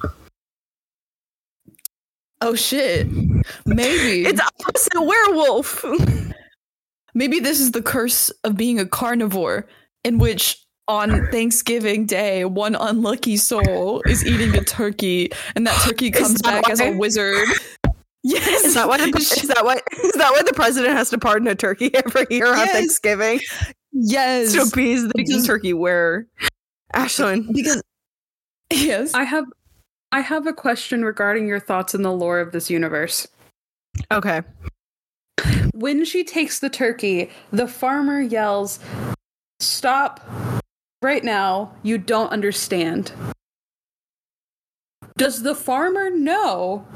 Something? Oh shit. Maybe. It's opposite a werewolf. Maybe this is the curse of being a carnivore, in which on Thanksgiving Day, one unlucky soul is eating a turkey, and that turkey comes that back as a wizard. Yes, Is that why? The, is that why? Is that why the president has to pardon a turkey every year on Thanksgiving yes, to appease the Because- turkey wearer? Ashlyn, because yes, I have I have a question regarding your thoughts in the lore of this universe. okay. When she takes the turkey, the farmer yells, "Stop right now. You don't understand." Does the farmer know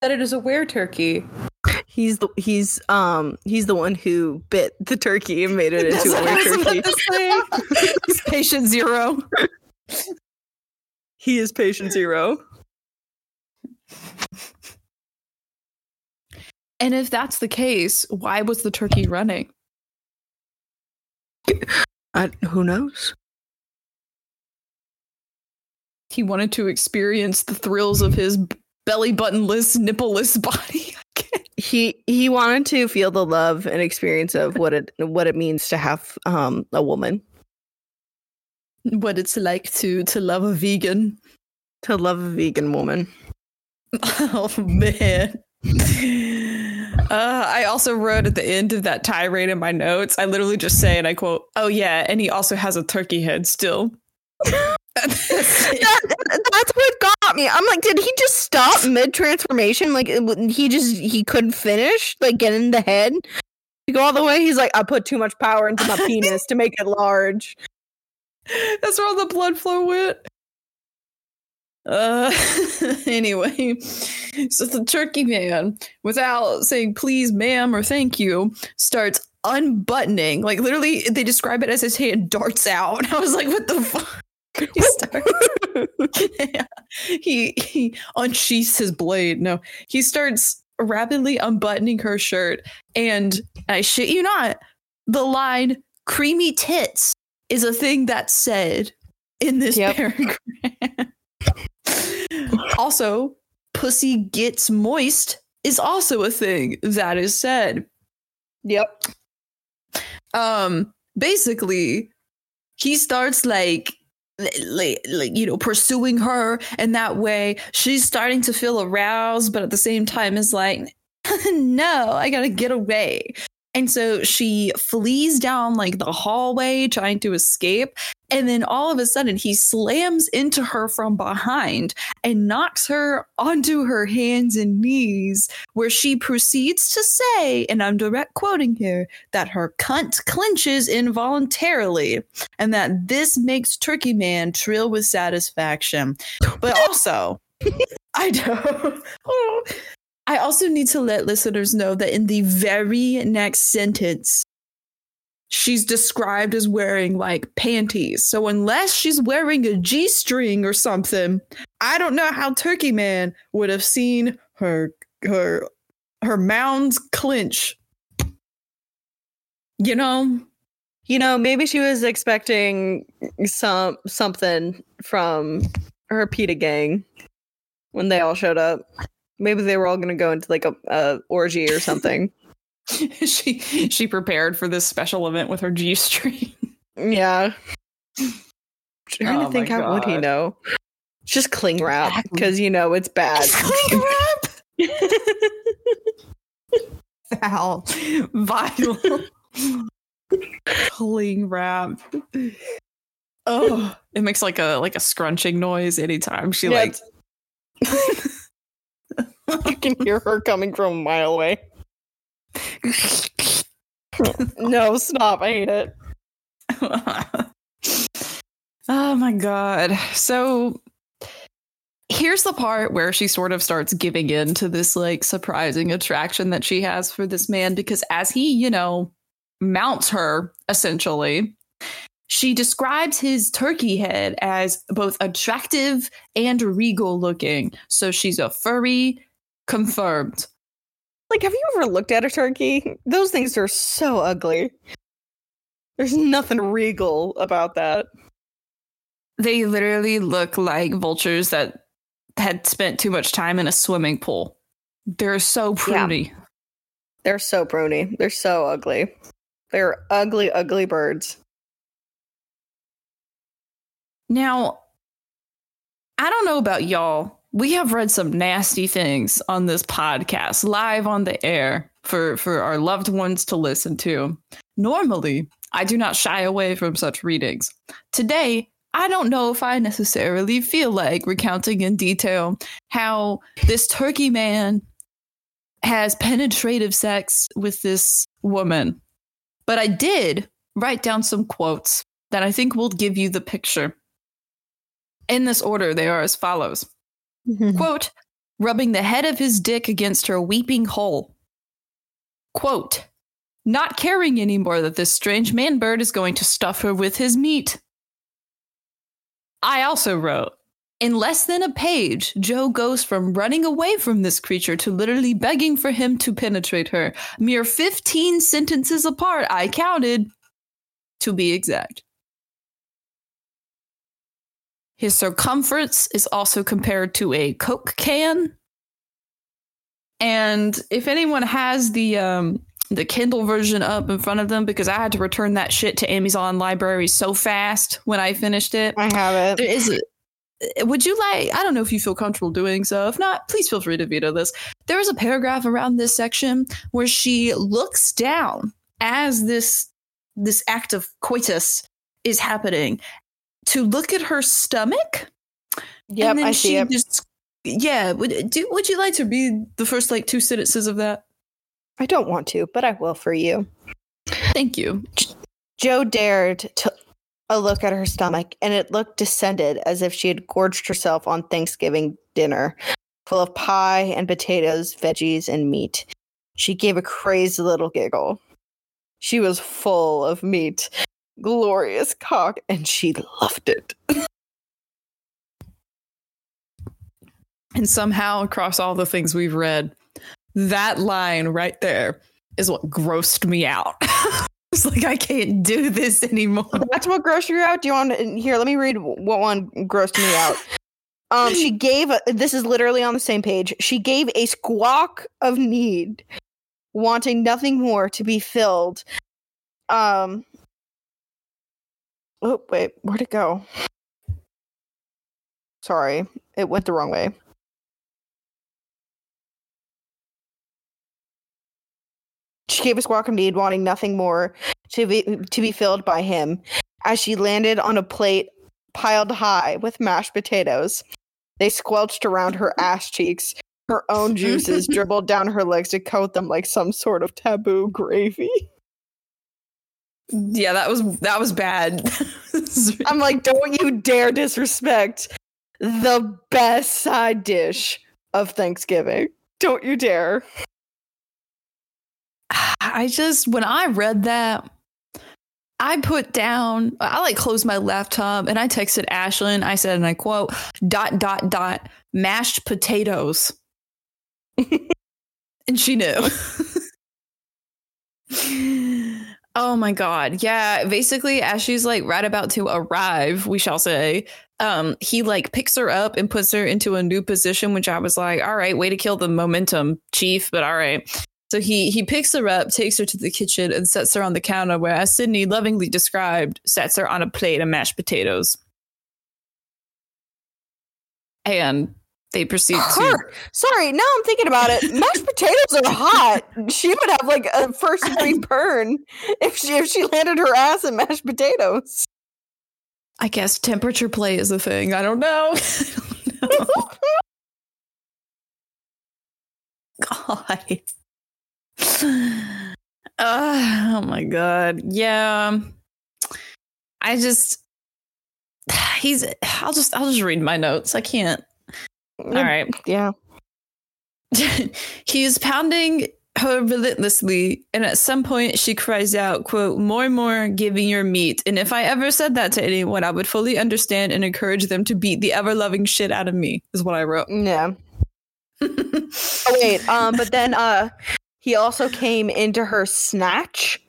that it is a were turkey? He's the he's um he's the one who bit the turkey and made it into a were turkey. about to say. It's patient zero. He is patient zero. And if that's the case, why was the turkey running? I, who knows? He wanted to experience the thrills of his belly buttonless, nippleless body. He he wanted to feel the love and experience of what it what it means to have um a woman what it's like to to love a vegan. to love a vegan woman. Oh man. Uh, I also wrote at the end of that tirade in my notes. I literally just say, and I quote, "Oh yeah," and he also has a turkey head still. That- that's what got me. I'm like, did he just stop mid transformation? Like he just he couldn't finish, like get in the head. To go all the way, he's like, I put too much power into my penis to make it large. That's where all the blood flow went. Uh, anyway, so the turkey man, without saying please, ma'am, or thank you, starts unbuttoning. Like literally, they describe it as his hand darts out. I was like, what the fuck? He starts. he he unsheaths his blade. No, he starts rapidly unbuttoning her shirt, and I shit you not, the line "creamy tits" is a thing that's said in this Yep. paragraph. also, pussy gets moist is also a thing that is said. Yep. Um, basically, he starts like like, you know pursuing her in that way. She's starting to feel aroused but at the same time is like no i gotta get away and so she flees down like the hallway trying to escape and then all of a sudden he slams into her from behind and knocks her onto her hands and knees where she proceeds to say and i'm direct quoting here that her cunt clenches involuntarily and that this makes Turkey Man trill with satisfaction. But also, I don't. Oh, I also need to let listeners know that in the very next sentence, she's described as wearing like panties. So unless she's wearing a G string or something, I don't know how Turkey Man would have seen her her her mounds clinch. You know, You know, maybe she was expecting some something from her PETA gang when they all showed up. Maybe they were all going to go into like a, a orgy or something. she she prepared for this special event with her G string. yeah. trying Oh to think how would he know? Just cling wrap because you know it's bad. Cling wrap. Foul, vile, cling wrap. Oh, it makes like a like a scrunching noise anytime she Yeah, like. You can hear her coming from a mile away. No, stop. I hate it. oh my god. So here's the part where she sort of starts giving in to this like surprising attraction that she has for this man because as he, you know, mounts her essentially, she describes his turkey head as both attractive and regal looking. So she's a furry confirmed. Like, have you ever looked at a turkey? Those things are so ugly. There's nothing regal about that. They literally look like vultures that had spent too much time in a swimming pool. They're so Yeah. pruny. They're so pruny. They're so ugly. They're ugly, ugly birds. Now, I don't know about y'all. We have read some nasty things on this podcast live on the air for for our loved ones to listen to. Normally, I do not shy away from such readings. Today, I don't know if I necessarily feel like recounting in detail how this turkey man has penetrative sex with this woman. But I did write down some quotes that I think will give you the picture. In this order, they are as follows Mm-hmm. Quote, rubbing the head of his dick against her weeping hole. Quote, not caring anymore that this strange man bird is going to stuff her with his meat. I also wrote, in less than a page, Joe goes from running away from this creature to literally begging for him to penetrate her. Mere 15 sentences apart, I counted, to be exact. His circumference is also compared to a Coke can. And if anyone has the um, the Kindle version up in front of them, because I had to return that shit to Amazon Library so fast when I finished it, I have it. there is a, would you like i don't know if you feel comfortable doing so if not please feel free to veto this there is a paragraph around this section where she looks down as this this act of coitus is happening to look at her stomach then I see it. just yeah would do would you like to read the first like two sentences of that I don't want to, but I will for you. thank you Joe dared to a look at her stomach, and it looked descended as if she had gorged herself on Thanksgiving dinner, full of pie and potatoes, veggies, and meat. She gave a crazy little giggle. She was full of meat, glorious cock, and she loved it. and somehow across all the things we've read that line right there is what grossed me out it's like i can't do this anymore That's what grossed you out. Do you want to, here? Let me read what one grossed me out. Um, she gave. A, this is literally on the same page. She gave a squawk of need, wanting nothing more to be filled. Um. Oh wait, where'd it go? Sorry, it went the wrong way. She gave a squawk of need, wanting nothing more to be to be filled by him as she landed on a plate piled high with mashed potatoes. They squelched around her ass cheeks. Her own juices dribbled down her legs to coat them like some sort of taboo gravy. yeah that was that was bad I'm like, don't you dare disrespect the best side dish of Thanksgiving. Don't you dare. i just when i read that I put down, I like closed my laptop and I texted Ashlyn. I said, and I quote, dot, dot, dot, mashed potatoes. and she knew. oh my God. Yeah. Basically, as she's like right about to arrive, we shall say, um, he like picks her up and puts her into a new position, which I was like, all right, way to kill the momentum, chief, but all right. So he he picks her up, takes her to the kitchen, and sets her on the counter where, as Sydney lovingly described, sets her on a plate of mashed potatoes. And they proceed to Her. Sorry, now I'm thinking about it. Mashed potatoes are hot. She would have like a first degree burn if she if she landed her ass in mashed potatoes. I guess temperature play is a thing. I don't know. I don't know. God. Uh, oh my god. Yeah. I just he's I'll just I'll just read my notes. I can't. All right. Yeah. he is pounding her relentlessly, and at some point she cries out, quote, more, and more, giving your meat. And if I ever said that to anyone, I would fully understand and encourage them to beat the ever loving shit out of me, is what I wrote. Yeah. Oh wait, um, but then uh he also came into her snatch.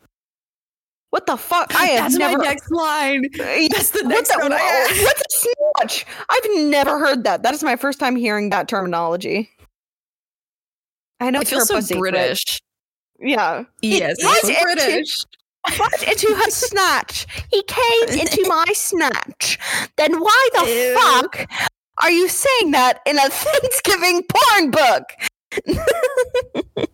What the fuck? I have That's never my next line. That's the What next the- one I. What's a snatch? I've never heard that. That is my first time hearing that terminology. I know I it's feel so pussy, but- British. Yeah. Yes, What? it's so British. What into her snatch? He came into my snatch. Then why the Ew. fuck are you saying that in a Thanksgiving porn book?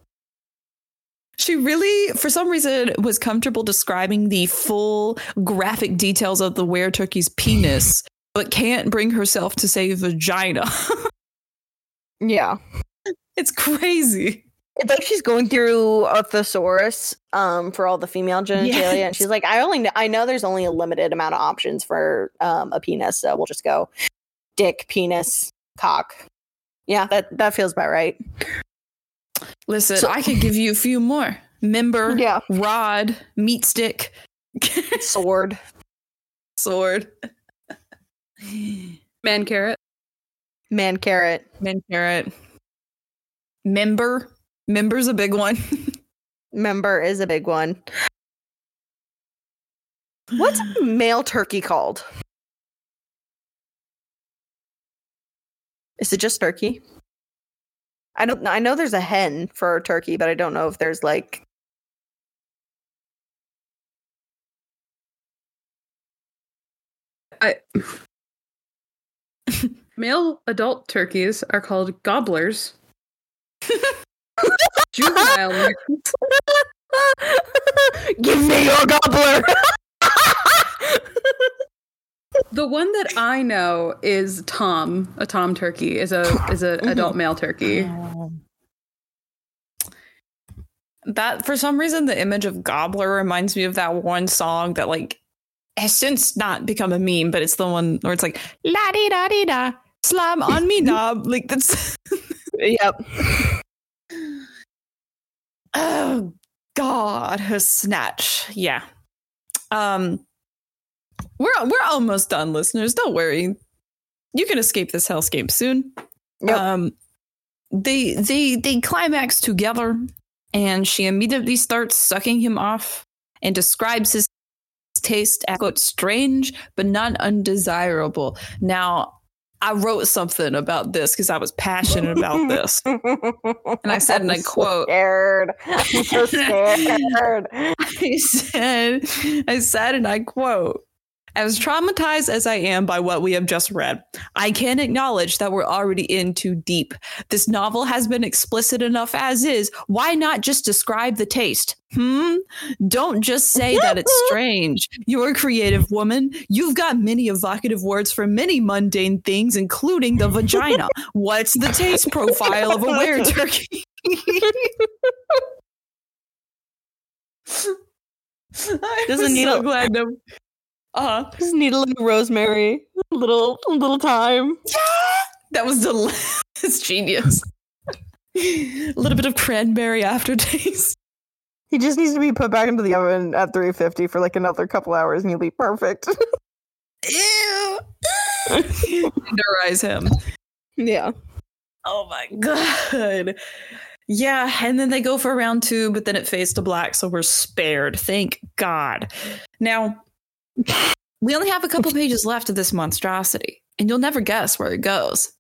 She really, for some reason, was comfortable describing the full graphic details of the were turkey's penis, but can't bring herself to say vagina. Yeah. it's crazy. It's like she's going through a thesaurus um, for all the female genitalia, and she's like, "I only know, I know there's only a limited amount of options for um, a penis, so we'll just go dick, penis, cock." Yeah, that that feels about right. Listen, So- I could give you a few more. Member, Yeah, rod, meat stick, sword. sword, Man carrot. Man carrot. man carrot, member. Member's a big one. Member is a big one. What's a male turkey called? Is it just turkey? I don't. I know there's a hen for a turkey, but I don't know if there's like. I male adult turkeys are called gobblers. Juvenile Give me your gobbler. The one that I know is Tom. A Tom turkey is a is a adult male turkey. That for some reason the image of Gobbler reminds me of that one song that like has since not become a meme, but it's the one where it's like la di da di da slam on me knob. Like that's yep. oh god, her snatch. Yeah. Um we're we're almost done, listeners. Don't worry. You can escape this hellscape soon. Yep. Um, they they they climax together, and she immediately starts sucking him off and describes his taste as quote strange but not undesirable. Now, I wrote something about this because I was passionate about this. and I said, and I quote- Scared. I'm so scared. I said, I said, and I quote. As traumatized as I am by what we have just read, I can acknowledge that we're already in too deep. This novel has been explicit enough as is. Why not just describe the taste? Hmm? Don't just say that it's strange. You're a creative woman. You've got many evocative words for many mundane things, including the vagina. What's the taste profile of a were turkey? Doesn't need so a- glad no. Uh, Just need a little rosemary, a little, a little thyme. that was delicious. It's genius. a little bit of cranberry aftertaste. He just needs to be put back into the oven at 350 for like another couple hours, and he'll be perfect. Ew. Tenderize him. yeah. Oh my god. Yeah, and then they go for round two, but then it fades to black, so we're spared. Thank God. Now, we only have a couple pages left of this monstrosity, and you'll never guess where it goes.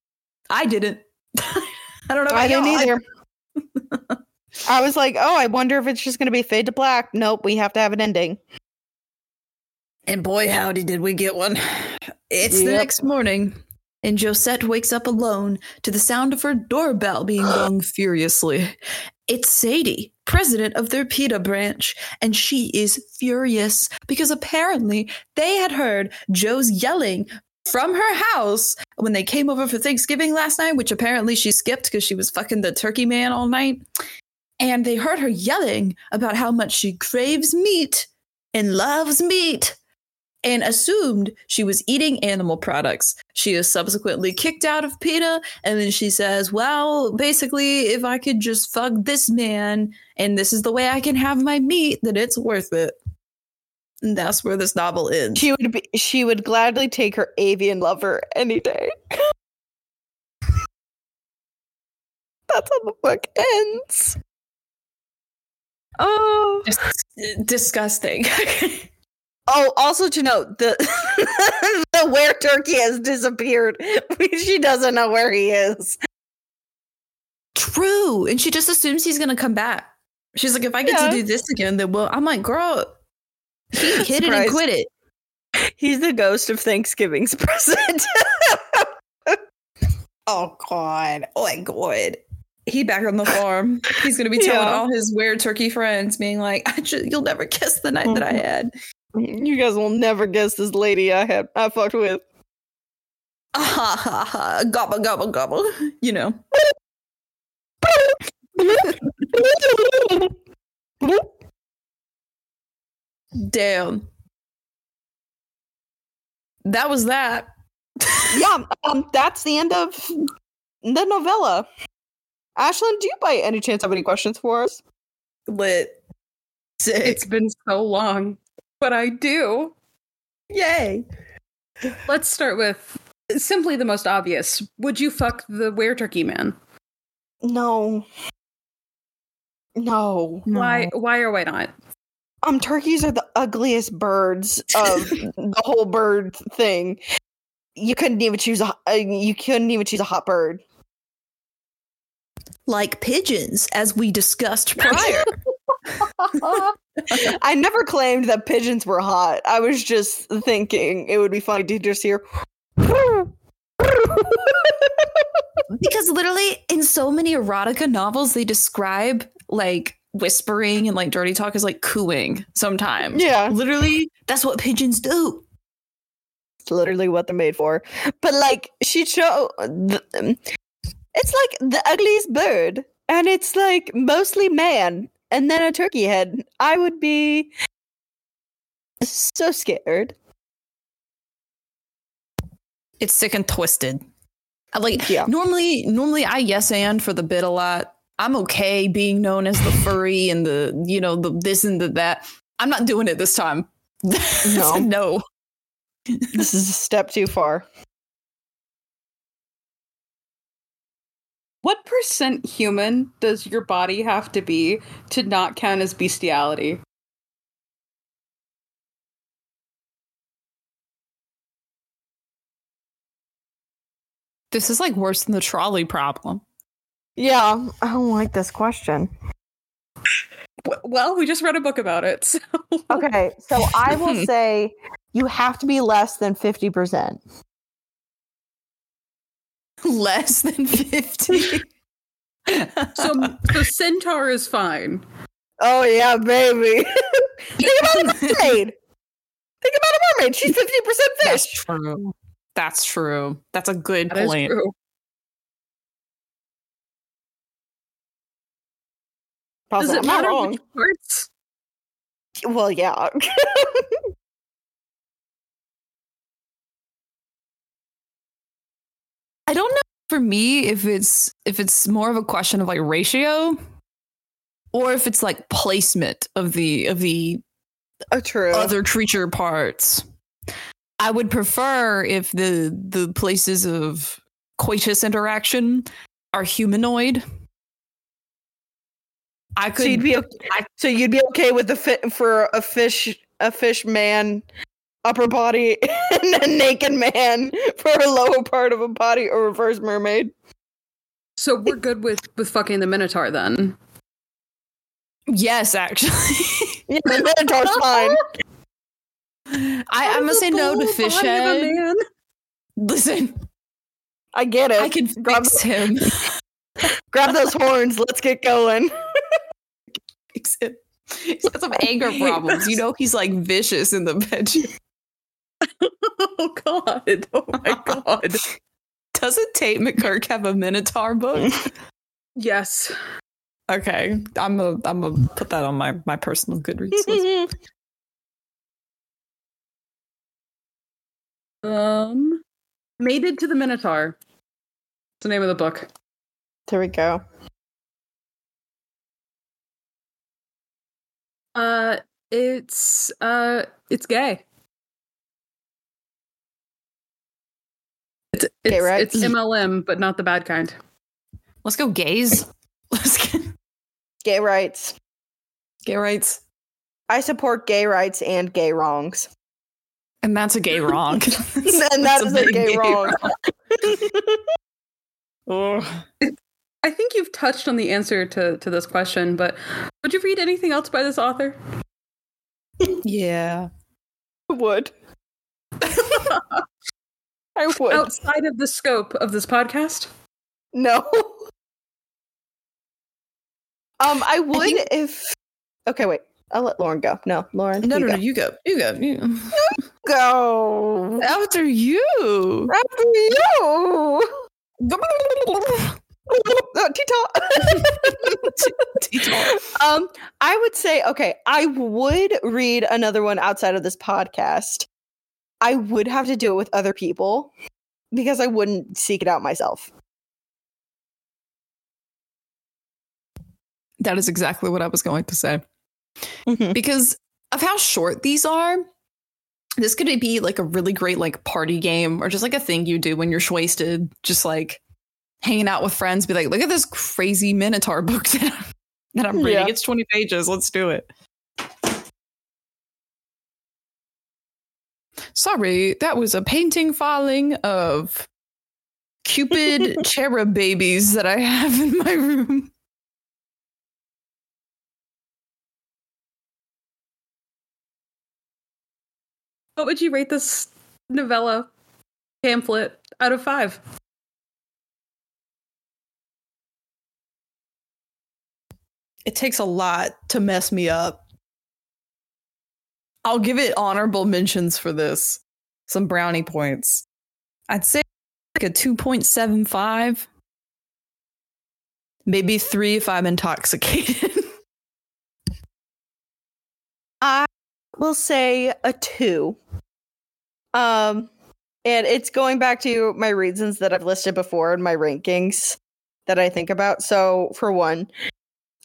I didn't. I don't know. I didn't y'all. either. I was like, oh, I wonder if it's just going to be fade to black. Nope, we have to have an ending. And boy, howdy, did we get one. It's the next morning, and Josette wakes up alone to the sound of her doorbell being rung furiously. It's Sadie, president of their PETA branch, and she is furious because apparently they had heard Joe's yelling from her house when they came over for Thanksgiving last night, which apparently she skipped because she was fucking the turkey man all night. And they heard her yelling about how much she craves meat and loves meat and assumed she was eating animal products. She is subsequently kicked out of PETA, and then she says, Well, basically, if I could just fuck this man and this is the way I can have my meat, then it's worth it. And that's where this novel ends. She would be she would gladly take her avian lover any day. That's how the book ends. Oh. Dis- disgusting. Oh, also to note, the the were turkey has disappeared. she doesn't know where he is. True. And she just assumes he's going to come back. She's like, if I get Yeah. to do this again, then well, I'm like, girl, he hit it and quit it. He's the ghost of Thanksgiving's present. Oh God! Oh my God! He back on the farm. He's gonna be telling Yeah. all his weird turkey friends, being like, I just, "You'll never kiss the night that I mm-hmm. had." You guys will never guess this lady I had I fucked with. Ah, ha, ha, ha, gobble gobble gobble. You know. Damn. That was that. yeah, um, that's the end of the novella. Ashlyn, do you by any chance have any questions for us? Lit. Sick. It's been so long, but I do. Yay. Let's start with simply the most obvious. Would you fuck the were turkey man? No. No. Why? Why or why not? Um, turkeys are the ugliest birds of the whole bird thing. You couldn't even choose a. Uh, you couldn't even choose a hot bird. Like pigeons, as we discussed prior. I never claimed that pigeons were hot. I was just thinking it would be funny to just hear. because literally in so many erotica novels they describe like whispering and like dirty talk as like cooing sometimes yeah, literally that's what pigeons do it's literally what they're made for. But like, she. The, it's like the ugliest bird, and it's like mostly man, and then a turkey head. I would be so scared. it's sick and twisted I like Yeah. normally normally i yes and for the bit a lot i'm okay being known as the furry and the you know the this and the that i'm not doing it this time No. no This is a step too far. What percent human does your body have to be to not count as bestiality? this is like worse than the trolley problem Yeah, I don't like this question. Well, we just read a book about it. So. Okay, so I will say you have to be less than 50%. less than 50 So, so centaur is fine. Oh, yeah, baby. Think about a mermaid. Think about a mermaid. She's 50% fish. That's fish. true. That's true. That's a good That is point. true. Pause Does it. it I'm matter which parts? Well, yeah. I don't know for me if it's if it's more of a question of like ratio or if it's like placement of the of the oh, true. other creature parts. I would prefer if the the places of coitus interaction are humanoid. I so could you'd be okay, I- so you'd be okay with the fit for a fish a fish man upper body and a naked man for a lower part of a body or reverse mermaid. So we're good with with fucking the minotaur then. yes, actually. Yeah, the minotaur's fine. I, I'm gonna say no to fish head. Man. Listen, I get it. I can grab, fix him. grab those horns. Let's get going. hates him. He's got some anger problems. You know, he's like vicious in the bedroom. oh god. Oh my god. Doesn't Tate McKirk have a Minotaur book? yes. Okay, I'm gonna I'm gonna put that on my my personal Goodreads list. Um Mated to the Minotaur. It's the name of the book. there we go. Uh it's uh it's gay. It's it's, Gay, right? it's MLM, but not the bad kind. Let's go, gays. Let's get Gay rights. gay rights, I support gay rights and gay wrongs. and that's a gay wrong. and that is a big gay wrong. Oh. I think you've touched on the answer to, to this question, but would you read anything else by this author? Yeah. would. I would. Outside of the scope of this podcast? No. Um, I would think- if. Okay, wait. I'll let Lauren go. No, Lauren. No, you no, go. no. You go. You go. You. go. After you. After you. Oh, Tita. um, I would say okay. I would read another one outside of this podcast. I would have to do it with other people because I wouldn't seek it out myself. That is exactly what I was going to say. Mhm. Because of how short these are, this could be like a really great like party game or just like a thing you do when you're wasted, just like hanging out with friends. Be like, look at this crazy Minotaur book that I'm, that I'm reading. Yeah. It's 20 pages. Let's do it. Sorry, that was a painting filing of Cupid cherub babies that I have in my room. What would you rate this novella pamphlet out of five? It takes a lot to mess me up. I'll give it honorable mentions for this. Some brownie points. I'd say like a 2.75. Maybe three if I'm intoxicated. I will say a two. Um, and it's going back to my reasons that I've listed before in my rankings that I think about. So, for one,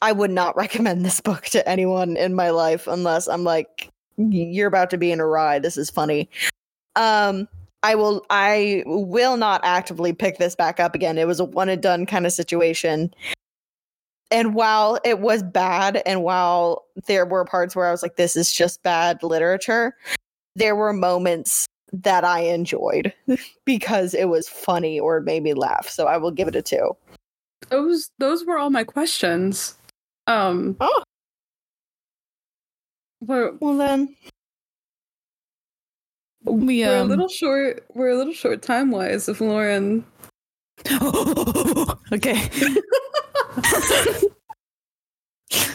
I would not recommend this book to anyone in my life unless I'm like, you're about to be in a ride. This is funny. Um, I will. I will not actively pick this back up again. It was a one and done kind of situation. And while it was bad, and while there were parts where I was like, this is just bad literature, there were moments that I enjoyed because it was funny or it made me laugh. So I will give it a two. Those those were all my questions. Um Oh. We're, Well, then. we we're a um little short we're a little short time wise if Lauren okay.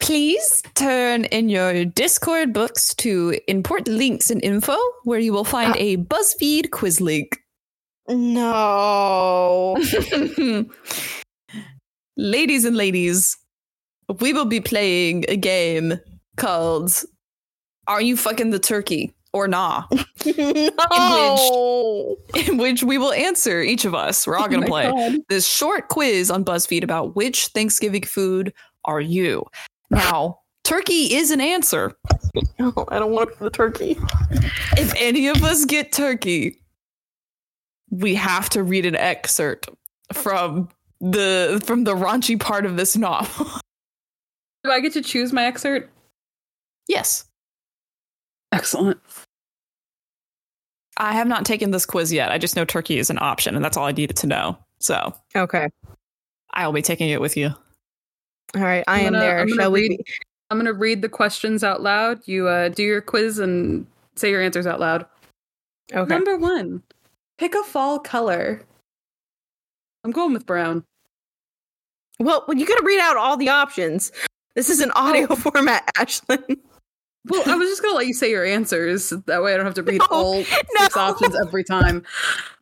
Please turn in your Discord books to import links and info, where you will find Ah. a BuzzFeed quiz link. No. ladies and ladies, we will be playing a game called Are You Fucking the Turkey or Nah? no. In which we will answer each of us. We're all going to Oh play God. this short quiz on BuzzFeed about which Thanksgiving food are you. Now, turkey is an answer. No, I don't want the turkey. If any of us get turkey, we have to read an excerpt from the from the raunchy part of this novel. Do I get to choose my excerpt? Yes. Excellent. I have not taken this quiz yet. I just know turkey is an option, and that's all I needed to know. So Okay. I'll be taking it with you. All right. I I'm am gonna- there. I'm gonna Shall we? read- be- I'm gonna read the questions out loud. You uh, do your quiz and say your answers out loud. Okay. Number one, pick a fall color. I'm going with brown. Well, well, you got to read out all the options This is an audio format, Ashlyn. Well, I was just gonna let you say your answers. That way, I don't have to read No, all six no. options every time.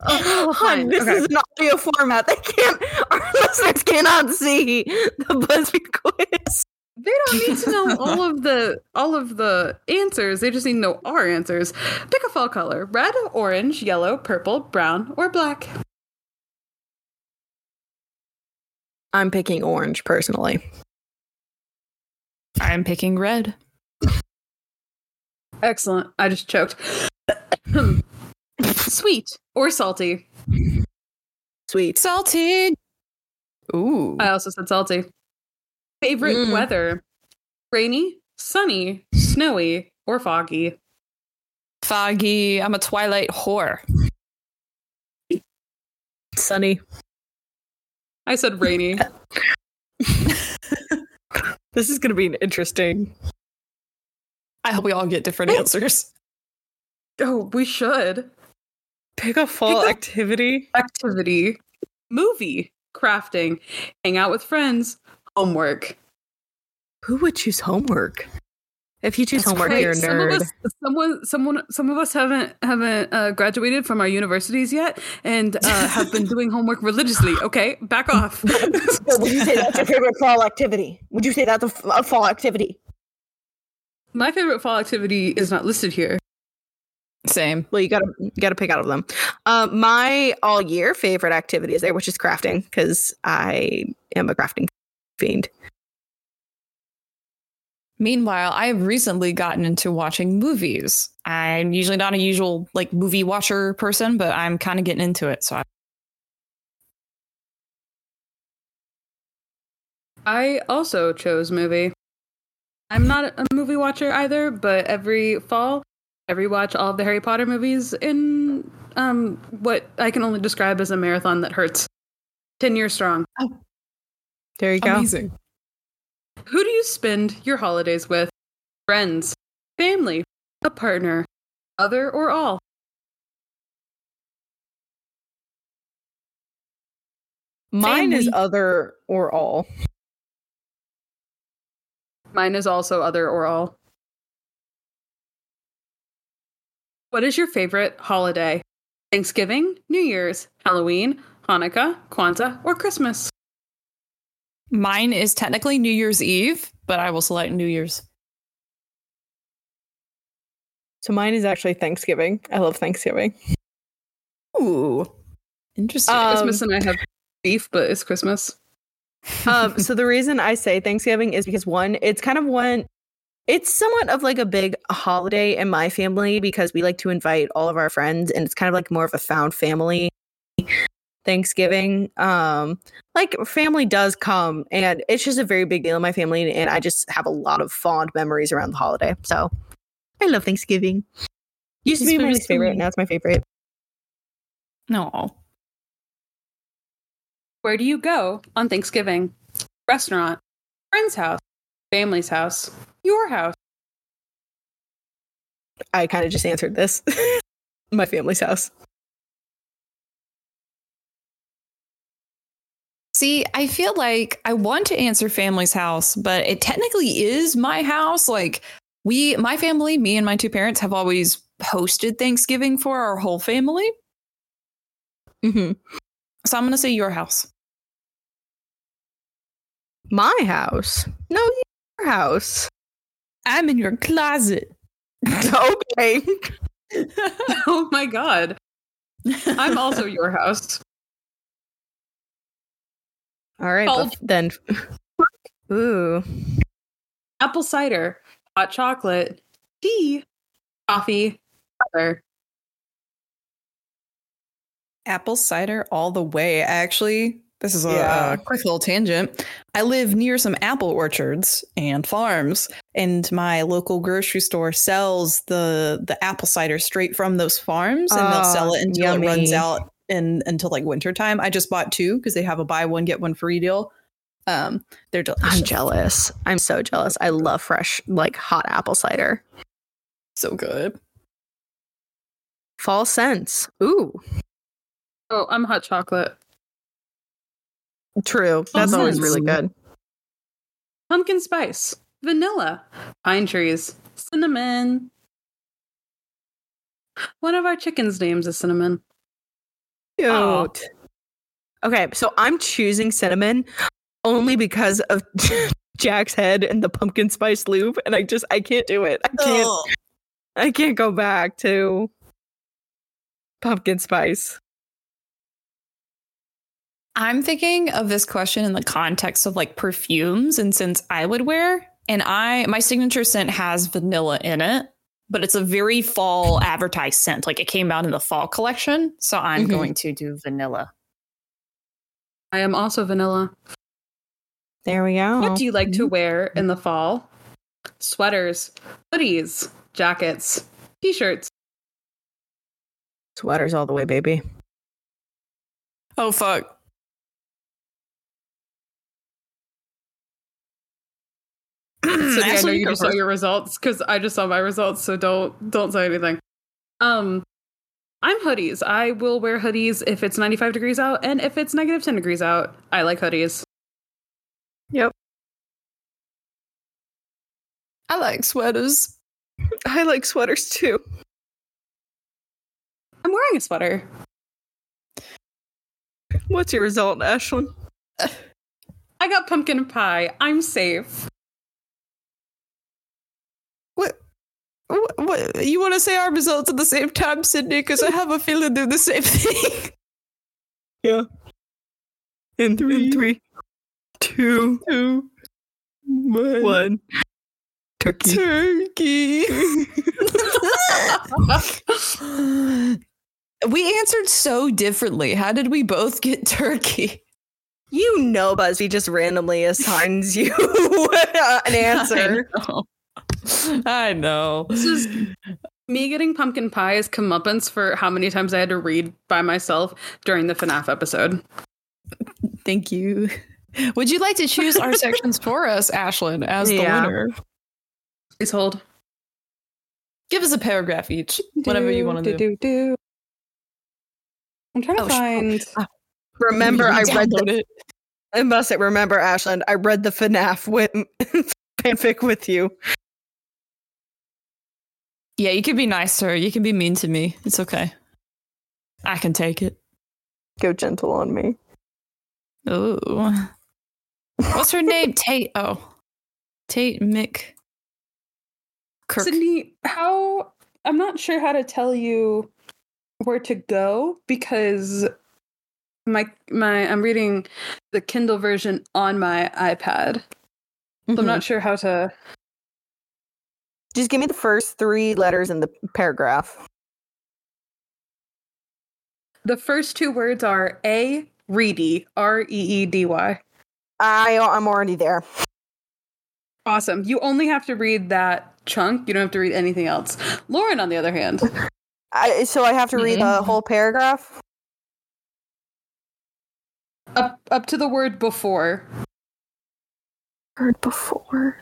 Oh, oh, Hun, this okay. is an audio format. They can't. Our listeners cannot see the BuzzFeed quiz. They don't need to know all of the all of the answers. They just need to know our answers. Pick a fall color: red, orange, yellow, purple, brown, or black. I'm picking orange personally. I'm picking red. Excellent. I just choked. Sweet or salty? Sweet. Salted. Ooh. I also said salty. Favorite Mm. weather: rainy, sunny, snowy, or foggy. Foggy. I'm a Twilight whore. Sunny. I said rainy. This is going to be an interesting. I hope we all get different answers. oh, we should. Pick a fall Pick a- activity. Activity, movie, crafting, hang out with friends, homework. Who would choose homework? If you choose That's homework, great. you're a Some of nerd. us, someone, someone, some of us haven't haven't uh, graduated from our universities yet, and uh, have been doing homework religiously. Okay, back off. would you say that's your favorite fall activity? Would you say that's a, f- a fall activity? My favorite fall activity is not listed here. Same. Well, you gotta you gotta pick out of them. Um, my all year favorite activity is there, which is crafting, because I am a crafting fiend. Meanwhile, I have recently gotten into watching movies. I'm usually not a usual like movie watcher person, but I'm kind of getting into it. So I- I also chose movie. I'm not a movie watcher either, but every fall, I rewatch all of the Harry Potter movies in um what I can only describe as a marathon that hurts. Ten years strong. There you go. amazing. Who do you spend your holidays with? Friends, family, a partner, other or all? Mine is other or all. Mine is also other or all. What is your favorite holiday? Thanksgiving, New Year's, Halloween, Hanukkah, Kwanzaa, or Christmas? Mine is technically New Year's Eve, but I will select New Year's. So mine is actually Thanksgiving. I love Thanksgiving. Ooh, interesting. Um, Christmas and I have beef, but it's Christmas. Um, so the reason I say Thanksgiving is because one, it's kind of one, it's somewhat of like a big holiday in my family because we like to invite all of our friends, and it's kind of like more of a found family Thanksgiving. Um, like family does come, and it's just a very big deal in my family, and I just have a lot of fond memories around the holiday. So I love Thanksgiving. Used to be my least favorite, now it's my favorite. no. Where do you go on Thanksgiving? Restaurant, friend's house, family's house, your house. I kind of just answered this. my family's house. See, I feel like I want to answer family's house, but it technically is my house. Like we, my family, me and my two parents have always hosted Thanksgiving for our whole family. Mm-hmm. So I'm going to say your house. My house. No, your house. I'm in your closet. okay. oh my god. I'm also your house. All right, Cold. but then. Ooh. Apple cider, hot chocolate, tea, coffee, other. apple cider all the way. I Actually, this is a, Yeah. a quick little tangent. I live near some apple orchards and farms, and my local grocery store sells the the apple cider straight from those farms, and they'll Ah, sell it until it runs out in until like wintertime. I just bought two because they have a buy one get one free deal. Um, they're delicious. I'm jealous. I'm so jealous. I love fresh, like hot apple cider. So good. Fall scents. Ooh. Oh, I'm hot chocolate. True. That's always really good. pumpkin spice, vanilla, pine trees, cinnamon. One of our chickens' names is cinnamon. Cute. Aw. Okay, so I'm choosing cinnamon only because of Jack's head and the pumpkin spice loop, and I just I can't do it. I can't. I can't go back to pumpkin spice. I'm thinking of this question in the context of like perfumes and since I would wear, and I my signature scent has vanilla in it, but it's a very fall advertised scent. Like it came out in the fall collection, so I'm Mhm. going to do vanilla. I am also vanilla. There we go. What do you like to wear in the fall? Sweaters, hoodies, jackets, t-shirts. Sweaters all the way, baby. Oh fuck. Sydney, I know you just saw your results because I just saw my results, so don't don't say anything. Um, I'm hoodies. I will wear hoodies if it's 95 degrees out, and if it's negative 10 degrees out, I like hoodies. Yep. I like sweaters. I like sweaters too. I'm wearing a sweater. What's your result, Ashlyn? I got pumpkin pie. I'm safe. What, what you want to say our results at the same time, Sydney? Because I have a feeling they're the same thing. Yeah. In three, In three, two, Two, one. Turkey. turkey. we answered so differently. How did we both get turkey? You know, BuzzFeed just randomly assigns you an answer. I know. I know. This is me getting pumpkin pie is comeuppance for how many times I had to read by myself during the FNAF episode. Thank you. Would you like to choose our sections for us, Ashlyn, as the winner? Please hold. Give us a paragraph each, whatever you want to do. do, do. I'm trying to Oh, sh- oh, find. Ah. Remember, I read the. it. I must say, remember, Ashlyn, I read the FNAF with, fanfic with you. Yeah, you can be nice to her. You can be mean to me. It's okay. I can take it. Go gentle on me. Oh. What's her name? Tate. Oh. Tate Mick. Kirk. Sydney, how I'm not sure how to tell you where to go because my my I'm reading the Kindle version on my iPad. So I'm not mm-hmm. sure how to Just give me the first three letters in the paragraph. The first two words are A reedy, R E E D Y. I, I'm already there. Awesome. You only have to read that chunk. You don't have to read anything else. Lauren, on the other hand, I, so I have to read the Mhm. whole paragraph. up up to the word before. Heard before.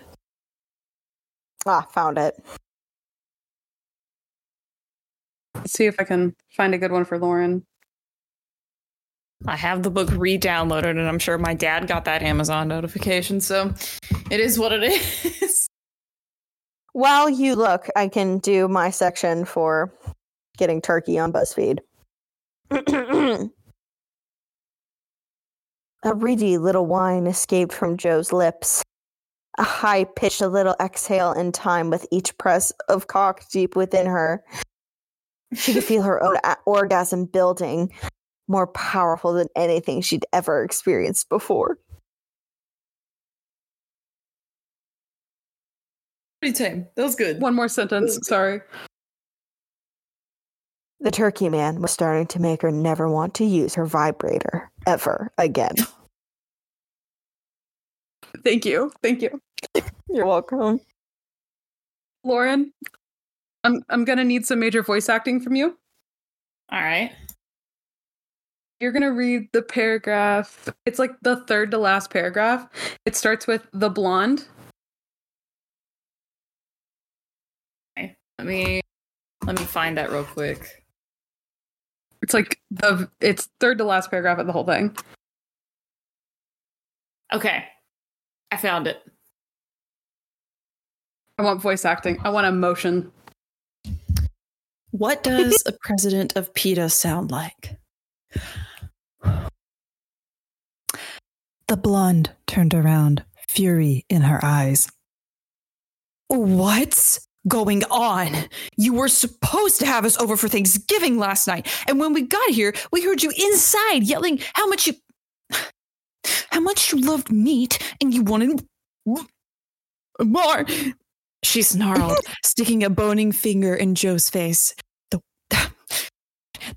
Ah, found it. Let's see if I can find a good one for Lauren. I have the book re-downloaded, and I'm sure my dad got that Amazon notification. So it is what it is. While you look, I can do my section for getting turkey on BuzzFeed. A reedy little whine escaped from Joe's lips. A high pitched little exhale in time with each press of cock deep within her. She could feel her own a- orgasm building, more powerful than anything she'd ever experienced before. Pretty tame. That was good. One more sentence. Sorry. The turkey man was starting to make her never want to use her vibrator ever again. Thank you. Thank you. You're welcome. Lauren, I'm I'm gonna need some major voice acting from you. All right. You're gonna read the paragraph. It's like the third to last paragraph. It starts with the blonde. Let me let me find that real quick. It's like the it's third to last paragraph of the whole thing. Okay. I found it. I want voice acting. I want emotion. What does a president of PETA sound like? The blonde turned around, fury in her eyes. What's going on? You were supposed to have us over for Thanksgiving last night, and when we got here, we heard you inside yelling how much you how much you loved meat and you wanted more. She snarled, sticking a boning finger in Joe's face. The,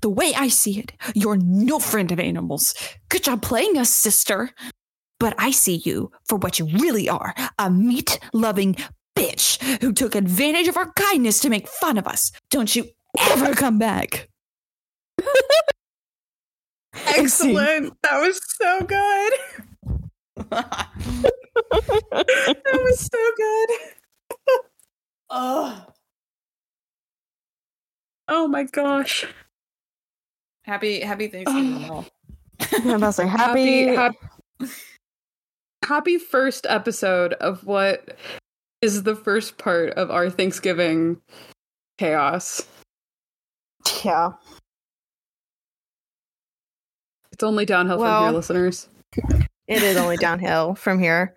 the way I see it, you're no friend of animals. Good job playing us, sister. But I see you for what you really are a meat loving bitch who took advantage of our kindness to make fun of us. Don't you ever come back. Excellent. That was so good. That was so good. oh. oh my gosh. Happy happy Thanksgiving all. I'm about to say happy. happy, happy, happy first episode of what is the first part of our Thanksgiving chaos. Yeah. It's only downhill Well- from here, listeners. It is only downhill from here.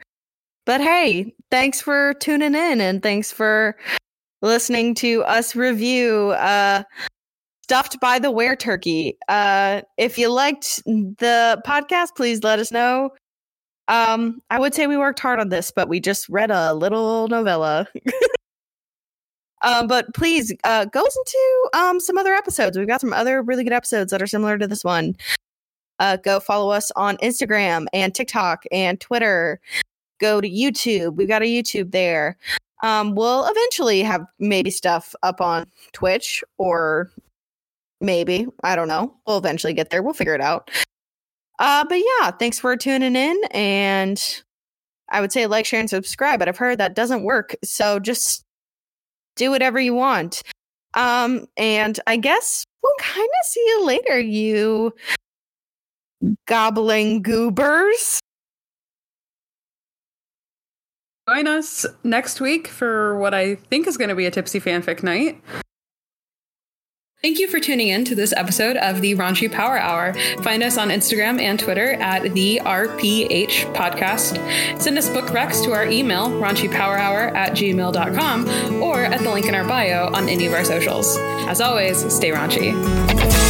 But hey, thanks for tuning in and thanks for listening to us review uh Stuffed by the Were Turkey. Uh if you liked the podcast, please let us know. Um I would say we worked hard on this, but we just read a little novella. Um, but please uh, go listen to um, some other episodes. We've got some other really good episodes that are similar to this one. Uh, go follow us on Instagram and TikTok and Twitter. Go to YouTube. We've got a YouTube there. Um, we'll eventually have maybe stuff up on Twitch or maybe I don't know. We'll eventually get there. We'll figure it out. Uh, but yeah, thanks for tuning in. And I would say like, share, and subscribe. But I've heard that doesn't work. So just do whatever you want. Um, and I guess we'll kind of see you later, you gobbling goobers. Join us next week for what I think is going to be a tipsy fanfic night. Thank you for tuning in to this episode of the Raunchy Power Hour. Find us on Instagram and Twitter at the RPH Podcast. Send us book recs to our email, raunchypowerhour at gmail.com, or at the link in our bio on any of our socials. As always, stay raunchy.